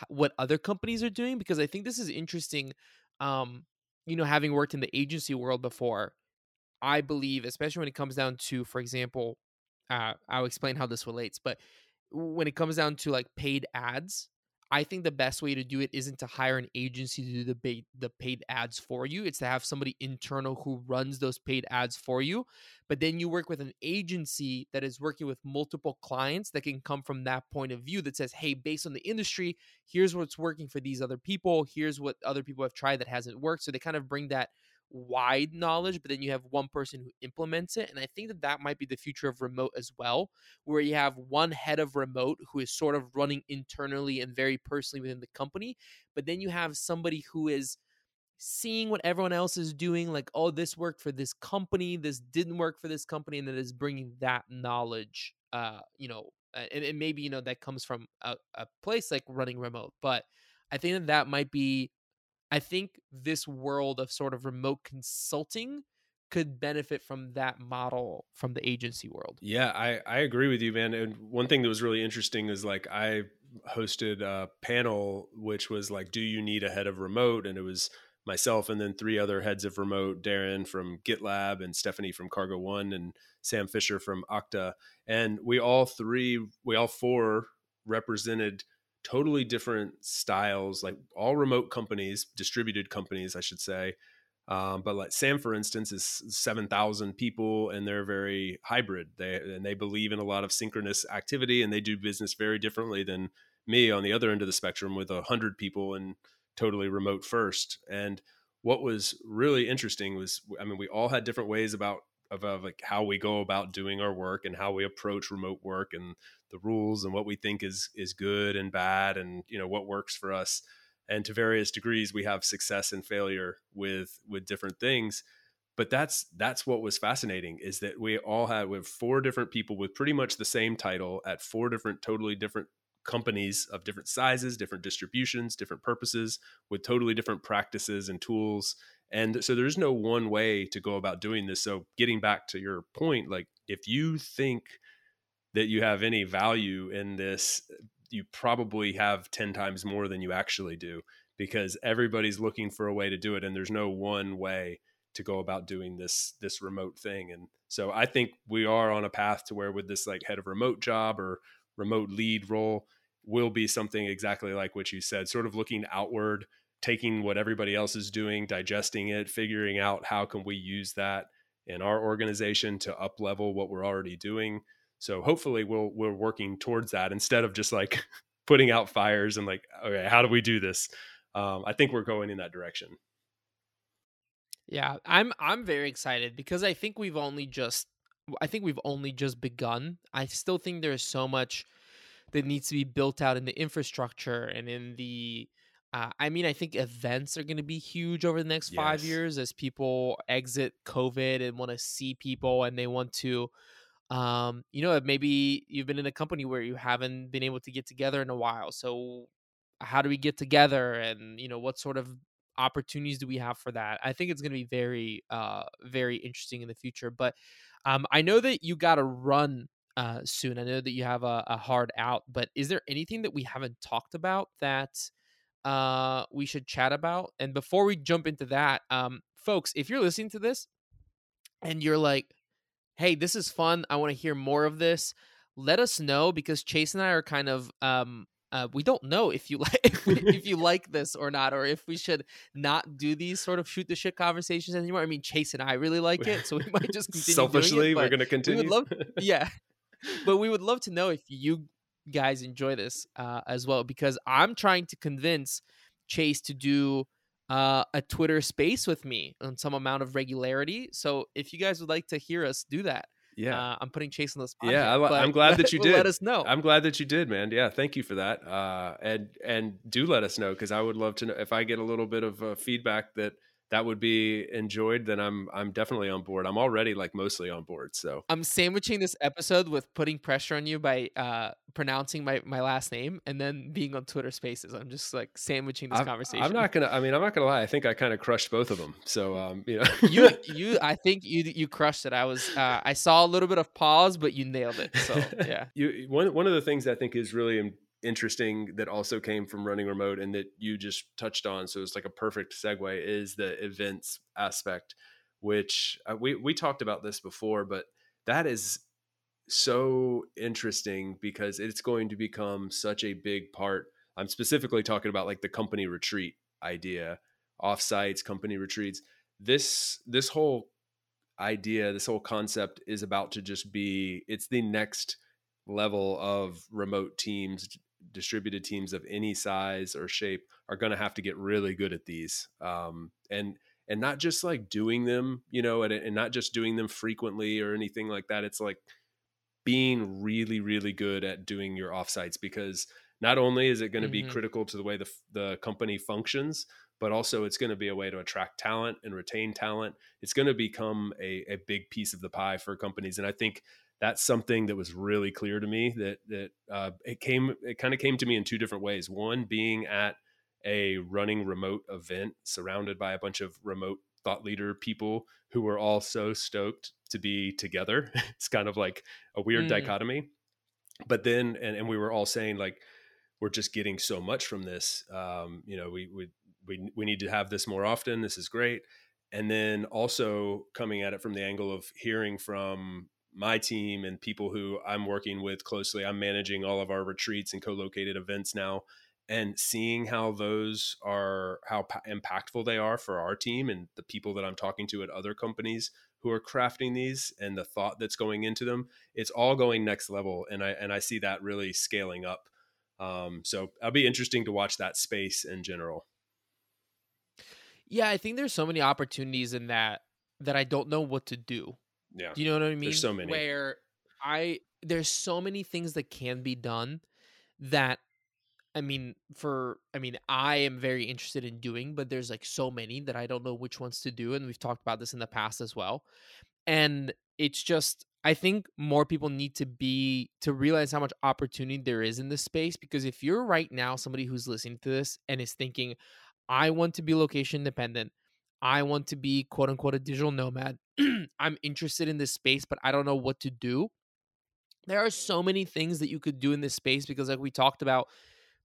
S1: what other companies are doing because I think this is interesting. Um, you know, having worked in the agency world before, I believe, especially when it comes down to, for example, uh, I'll explain how this relates, but when it comes down to like paid ads, I think the best way to do it isn't to hire an agency to do the paid, the paid ads for you. It's to have somebody internal who runs those paid ads for you. But then you work with an agency that is working with multiple clients that can come from that point of view that says, hey, based on the industry, here's what's working for these other people. Here's what other people have tried that hasn't worked. So they kind of bring that wide knowledge, but then you have one person who implements it. And I think that that might be the future of remote as well, where you have one head of remote who is sort of running internally and very personally within the company, but then you have somebody who is seeing what everyone else is doing like oh this worked for this company this didn't work for this company and that is bringing that knowledge uh you know and, maybe you know that comes from a, a place like running remote but i think that that might be I think this world of sort of remote consulting could benefit from that model from the agency world.
S2: Yeah, I, I agree with you, man. And one thing that was really interesting is like I hosted a panel which was like, Do you need a head of remote? And it was myself and then three other heads of remote Darren from GitLab and Stephanie from Cargo One and Sam Fisher from Okta. And we all three, we all four represented totally different styles, like all remote companies, distributed companies, I should say. Um, but like Sam, for instance, is seven thousand people, and they're very hybrid. They and they believe in a lot of synchronous activity, and they do business very differently than me on the other end of the spectrum with a hundred people and totally remote first. And what was really interesting was, I mean, we all had different ways about of, like how we go about doing our work and how we approach remote work and the rules and what we think is is good and bad and you know what works for us. And to various degrees we have success and failure with with different things. But that's that's what was fascinating is that we all had with four different people with pretty much the same title at four different totally different companies of different sizes different distributions different purposes with totally different practices and tools. And so there's no one way to go about doing this. So getting back to your point like if you think that you have any value in this, you probably have 10 times more than you actually do because everybody's looking for a way to do it and there's no one way to go about doing this this remote thing. And so i think we are on a path to where with this like head of remote job or remote lead role will be something exactly like what you said sort of looking outward taking what everybody else is doing digesting it figuring out how can we use that in our organization to up level what we're already doing so hopefully we'll we're working towards that instead of just like (laughs) putting out fires and like okay how do we do this? Um, I think we're going in that direction.
S1: Yeah, I'm I'm very excited because I think we've only just I think we've only just begun. I still think there's so much that needs to be built out in the infrastructure and in the uh, I mean, I think events are going to be huge over the next five years as people exit COVID and want to see people and they want to um you know maybe you've been in a company where you haven't been able to get together in a while so how do we get together and you know what sort of opportunities do we have for that? I think it's going to be very uh very interesting in the future but um i know that you got to run uh soon i know that you have a, a hard out but is there anything that we haven't talked about that uh we should chat about and before we jump into that um folks if you're listening to this and you're like hey, this is fun. I want to hear more of this. Let us know because Chase and I are kind of um uh, we don't know if you (laughs) like if, we, if you (laughs) like this or not, or if we should not do these sort of shoot the shit conversations anymore. I mean, Chase and I really like it, so we might just (laughs) continue
S2: Selfishly,
S1: it,
S2: we're going to continue.
S1: We would love, yeah, but we would love to know if you guys enjoy this uh, as well because I'm trying to convince Chase to do uh, a Twitter space with me on some amount of regularity. So if you guys would like to hear us do that,
S2: yeah.
S1: uh, I'm putting Chase on the spot.
S2: Yeah, I
S1: but
S2: I'm glad that (laughs) you did.
S1: Let us know.
S2: I'm glad that you did, man. Yeah, thank you for that. Uh, and and do let us know because I would love to know if I get a little bit of uh, feedback that that would be enjoyed. Then I'm I'm definitely on board. I'm already like mostly on board. So
S1: I'm sandwiching this episode with putting pressure on you by uh, pronouncing my, my last name and then being on Twitter Spaces. I'm just like sandwiching this
S2: I'm,
S1: conversation.
S2: I'm not gonna. I mean, I'm not gonna lie. I think I kind of crushed both of them. So um, you know,
S1: you (laughs) you I think you you crushed it. I was uh, I saw a little bit of pause, but you nailed it. So yeah. (laughs)
S2: you one one of the things I think is really interesting that also came from running remote and that you just touched on. So it's like a perfect segue is the events aspect, which uh, we we talked about this before, but that is so interesting because it's going to become such a big part I'm specifically talking about like the company retreat idea, offsites, company retreats. This this whole idea, this whole concept is about to just be it's the next level of remote teams, distributed teams of any size or shape are going to have to get really good at these. Um, and and not just like doing them, you know, and, and not just doing them frequently or anything like that. It's like being really, really good at doing your offsites because not only is it going to be
S1: Mhm.
S2: critical to the way the, the company functions, but also it's going to be a way to attract talent and retain talent. It's going to become a, a big piece of the pie for companies. And I think that's something that was really clear to me that, that uh, it came, it kind of came to me in two different ways. One being at a running remote event surrounded by a bunch of remote thought leader people who were all so stoked to be together. (laughs) it's kind of like a weird
S1: Mm.
S2: dichotomy. But then, and, and we were all saying like, we're just getting so much from this. Um, you know, we, we, we, we need to have this more often. This is great. And then also coming at it from the angle of hearing from my team and people who I'm working with closely. I'm managing all of our retreats and co-located events now and seeing how those are how pa- impactful they are for our team and the people that I'm talking to at other companies who are crafting these and the thought that's going into them it's all going next level and I and I see that really scaling up um, so it'll be interesting to watch that space in general
S1: Yeah, I think there's so many opportunities in that that I don't know what to do.
S2: Yeah
S1: Do you know what I mean?
S2: There's so many.
S1: Where I there's so many things that can be done that I mean for I mean I am very interested in doing, but there's like so many that I don't know which ones to do and we've talked about this in the past as well. And it's just I think more people need to be to realize how much opportunity there is in this space because if you're right now somebody who's listening to this and is thinking I want to be location independent. I want to be quote unquote a digital nomad. (clears throat) I'm interested in this space, but I don't know what to do. There are so many things that you could do in this space because, like we talked about,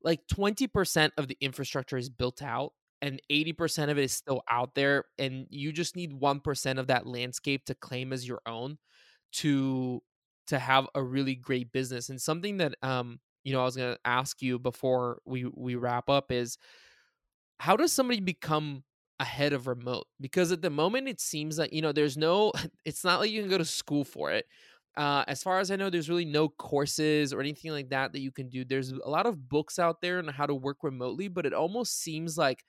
S1: like 20% of the infrastructure is built out and 80% of it is still out there. And you just need 1% of that landscape to claim as your own to to have a really great business. And something that um, you know, I was gonna ask you before we we wrap up is how does somebody become ahead of remote because at the moment it seems like you know there's no (laughs) it's not like you can go to school for it. Uh, as far as i know there's really no courses or anything like that that you can do. There's a lot of books out there on how to work remotely but it almost seems like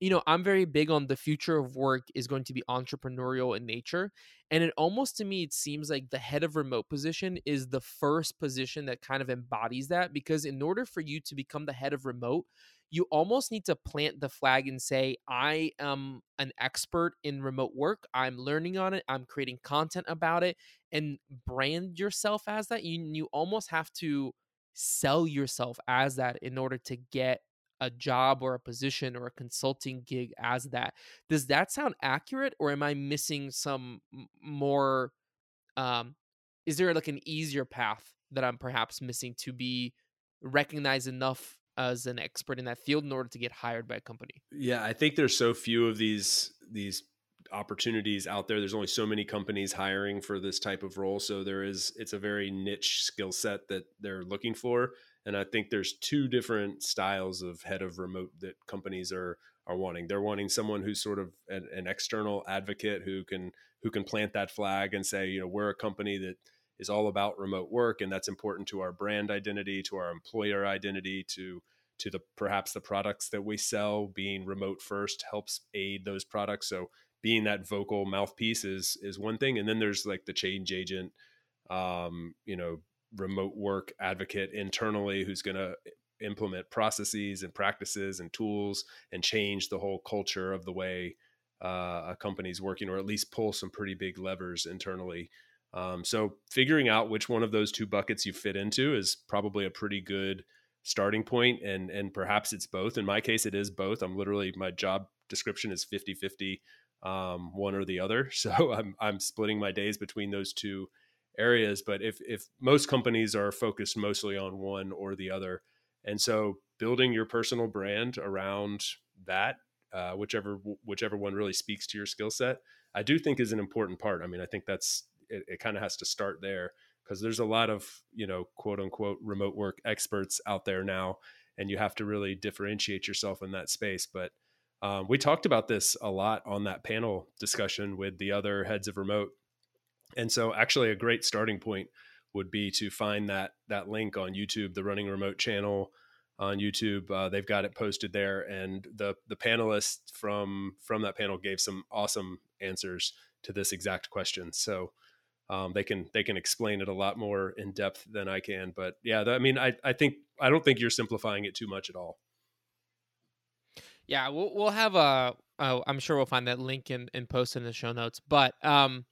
S1: you know i'm very big on the future of work is going to be entrepreneurial in nature and it almost to me it seems like the head of remote position is the first position that kind of embodies that because in order for you to become the head of remote you almost need to plant the flag and say, I am an expert in remote work. I'm learning on it. I'm creating content about it and brand yourself as that. You, you almost have to sell yourself as that in order to get a job or a position or a consulting gig as that. Does that sound accurate or am I missing some more? Um, is there like an easier path that I'm perhaps missing to be recognized enough as an expert in that field in order to get hired by a company.
S2: Yeah, I think there's so few of these these opportunities out there. There's only so many companies hiring for this type of role, so there is it's a very niche skill set that they're looking for. And I think there's two different styles of head of remote that companies are are wanting. They're wanting someone who's sort of an, an external advocate who can who can plant that flag and say, you know, we're a company that is all about remote work and that's important to our brand identity to our employer identity to to the perhaps the products that we sell. Being remote first helps aid those products. So being that vocal mouthpiece is is one thing. And then there's like the change agent um you know remote work advocate internally who's going to implement processes and practices and tools and change the whole culture of the way uh, a company's working or at least pull some pretty big levers internally um, so figuring out which one of those two buckets you fit into is probably a pretty good starting point and and perhaps it's both. In my case it is both. I'm literally my job description is 50 50 um, one or the other. (laughs) So i'm i'm splitting my days between those two areas but if if most companies are focused mostly on one or the other and so building your personal brand around that uh, whichever whichever one really speaks to your skill set i do think is an important part. I mean i think that's it, it kind of has to start there because there's a lot of you know quote unquote remote work experts out there now and you have to really differentiate yourself in that space. But um, we talked about this a lot on that panel discussion with the other heads of remote, and so actually a great starting point would be to find that that link on YouTube, the Running Remote channel on YouTube. Uh, they've got it posted there, and the the panelists from from that panel gave some awesome answers to this exact question. So um, they can they can explain it a lot more in depth than I can. But yeah, I mean, I I think I don't think you're simplifying it too much at all.
S1: Yeah, we'll we'll have a. Oh, I'm sure we'll find that link and, and post in the show notes. But um,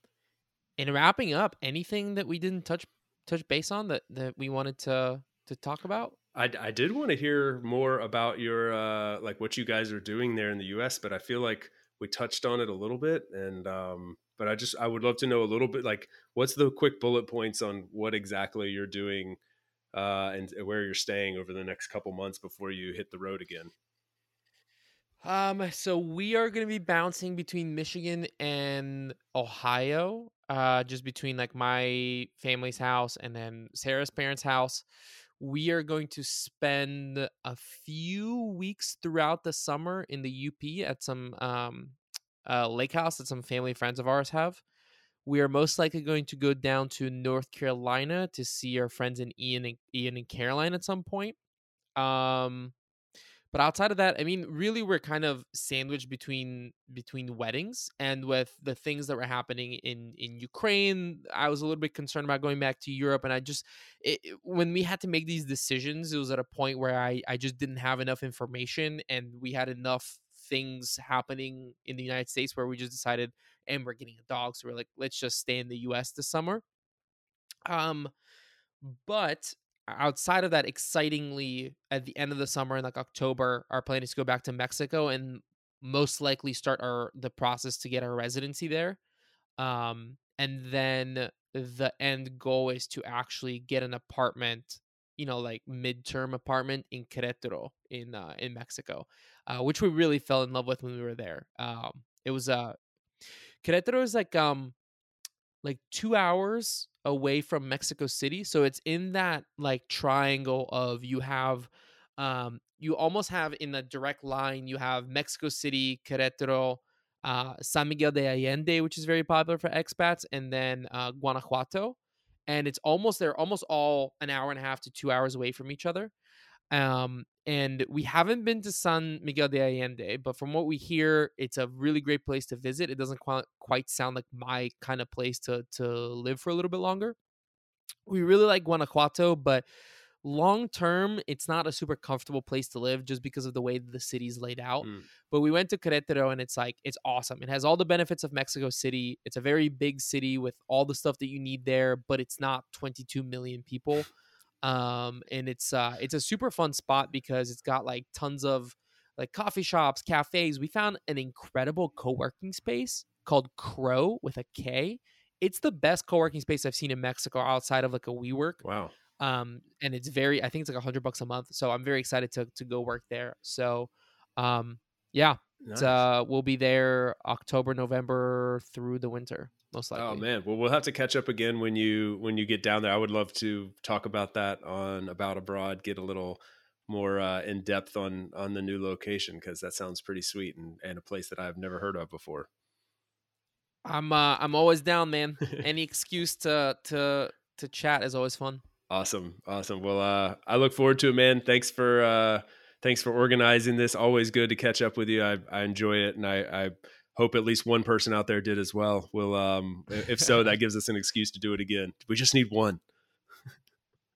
S1: in wrapping up, anything that we didn't touch touch base on that that we wanted to to talk about?
S2: I, I did want to hear more about your uh, like what you guys are doing there in the U.S., but I feel like we touched on it a little bit, and um, but I just I would love to know a little bit like what's the quick bullet points on what exactly you're doing uh, and where you're staying over the next couple months before you hit the road again.
S1: Um, so we are going to be bouncing between Michigan and Ohio, uh, just between like my family's house and then Sarah's parents' house. We are going to spend a few weeks throughout the summer in the UP at some um, uh, lake house that some family friends of ours have. We are most likely going to go down to North Carolina to see our friends in Ian and Ian and Caroline at some point. Um, but outside of that, I mean, really, we're kind of sandwiched between between weddings and with the things that were happening in in Ukraine. I was a little bit concerned about going back to Europe, and I just it, when we had to make these decisions, it was at a point where I I just didn't have enough information, and we had enough things happening in the United States where we just decided, and we're getting a dog, so we're like, let's just stay in the U.S. this summer. Um, but outside of that, excitingly, at the end of the summer in like October, our plan is to go back to Mexico and most likely start our the process to get our residency there. Um, and then the end goal is to actually get an apartment, you know, like midterm apartment in Querétaro in uh, in Mexico, uh, which we really fell in love with when we were there. Um, it was uh, Querétaro is like um like two hours away from Mexico City. So it's in that like triangle of you have um you almost have in a direct line you have Mexico City, Querétaro, uh, San Miguel de Allende, which is very popular for expats, and then uh, Guanajuato. And it's almost they're almost all an hour and a half to two hours away from each other. Um, and we haven't been to San Miguel de Allende, but from what we hear, it's a really great place to visit. It doesn't quite, quite sound like my kind of place to to live for a little bit longer. We really like Guanajuato, but long term, it's not a super comfortable place to live just because of the way the city's laid out.
S2: Mm.
S1: But we went to Querétaro, and it's like it's awesome. It has all the benefits of Mexico City. It's a very big city with all the stuff that you need there, but it's not 22 million people um and it's uh it's a super fun spot because it's got like tons of like coffee shops cafes we found an incredible co-working space called crow with a k it's the best co-working space i've seen in mexico outside of like a WeWork.
S2: Wow.
S1: Um and it's very i think it's like a hundred bucks a month so i'm very excited to to go work there so um yeah
S2: Nice.
S1: uh we'll be there october november through the winter most likely
S2: Oh man, well we'll have to catch up again when you when you get down there. I would love to talk about that on about abroad, get a little more uh, in depth on on the new location because that sounds pretty sweet and, and a place that I've never heard of before.
S1: i'm uh i'm always down man (laughs) any excuse to to to chat is always fun
S2: Awesome, awesome. Well, uh, I look forward to it, man. Thanks for uh, thanks for organizing this. Always good to catch up with you. I, I enjoy it, and I, I hope at least one person out there did as well. Well, um, if so, that gives us an excuse to do it again. We just need one.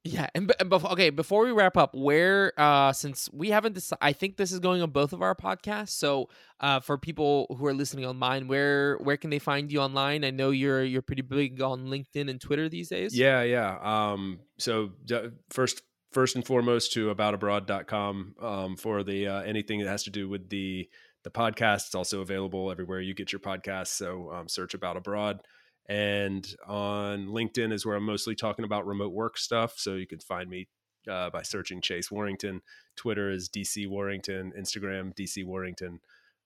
S1: Yeah, and, and before, okay, before we wrap up, where uh since we haven't decided, I think this is going on both of our podcasts. So, uh, for people who are listening online, where where can they find you online? I know you're you're pretty big on LinkedIn and Twitter these days.
S2: Yeah, yeah. Um, so d- first, first and foremost, to aboutabroad.com um, for the uh, anything that has to do with the the podcast. It's also available everywhere you get your podcasts. So um, search About Abroad. And on LinkedIn is where I'm mostly talking about remote work stuff. So you can find me uh, by searching Chase Warrington. Twitter is DC Warrington. Instagram DC Warrington.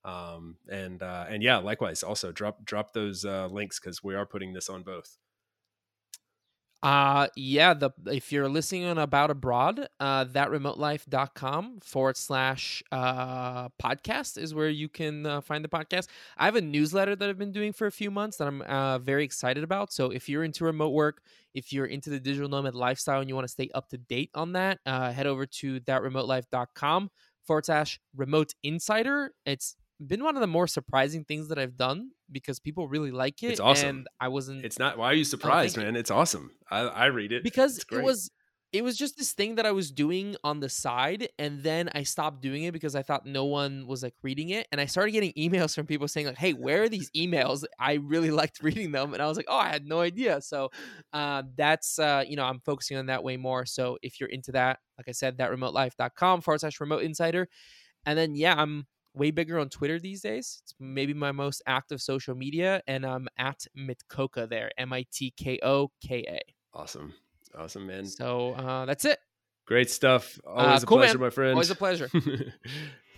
S2: Um, and uh, and yeah, likewise. Also drop drop those uh, links because we are putting this on both.
S1: Uh yeah, the if you're listening on about abroad, uh thatremotelife.com forward slash uh podcast is where you can uh, find the podcast. I have a newsletter that I've been doing for a few months that I'm uh very excited about. So if you're into remote work, if you're into the digital nomad lifestyle and you want to stay up to date on that, uh head over to thatremotelife.com forward slash remote insider. It's been one of the more surprising things that I've done because people really like it.
S2: It's awesome.
S1: And I wasn't
S2: It's not. Why are you surprised, man? It's awesome. I, I read it
S1: because it was it was just this thing that I was doing on the side and then I stopped doing it because I thought no one was like reading it and I started getting (laughs) emails from people saying like hey where are these emails I really (laughs) liked reading them and I was like oh I had no idea so uh, that's uh, you know I'm focusing on that way more so if you're into that like I said thatremotelife.com forward slash remote insider and then yeah I'm way bigger on Twitter these days it's maybe my most active social media and I'm at Mitkoka there M I T K O K A
S2: awesome. Awesome, man.
S1: so uh, that's it.
S2: Great stuff. Always a
S1: cool,
S2: pleasure,
S1: man.
S2: my friend.
S1: Always a pleasure. (laughs)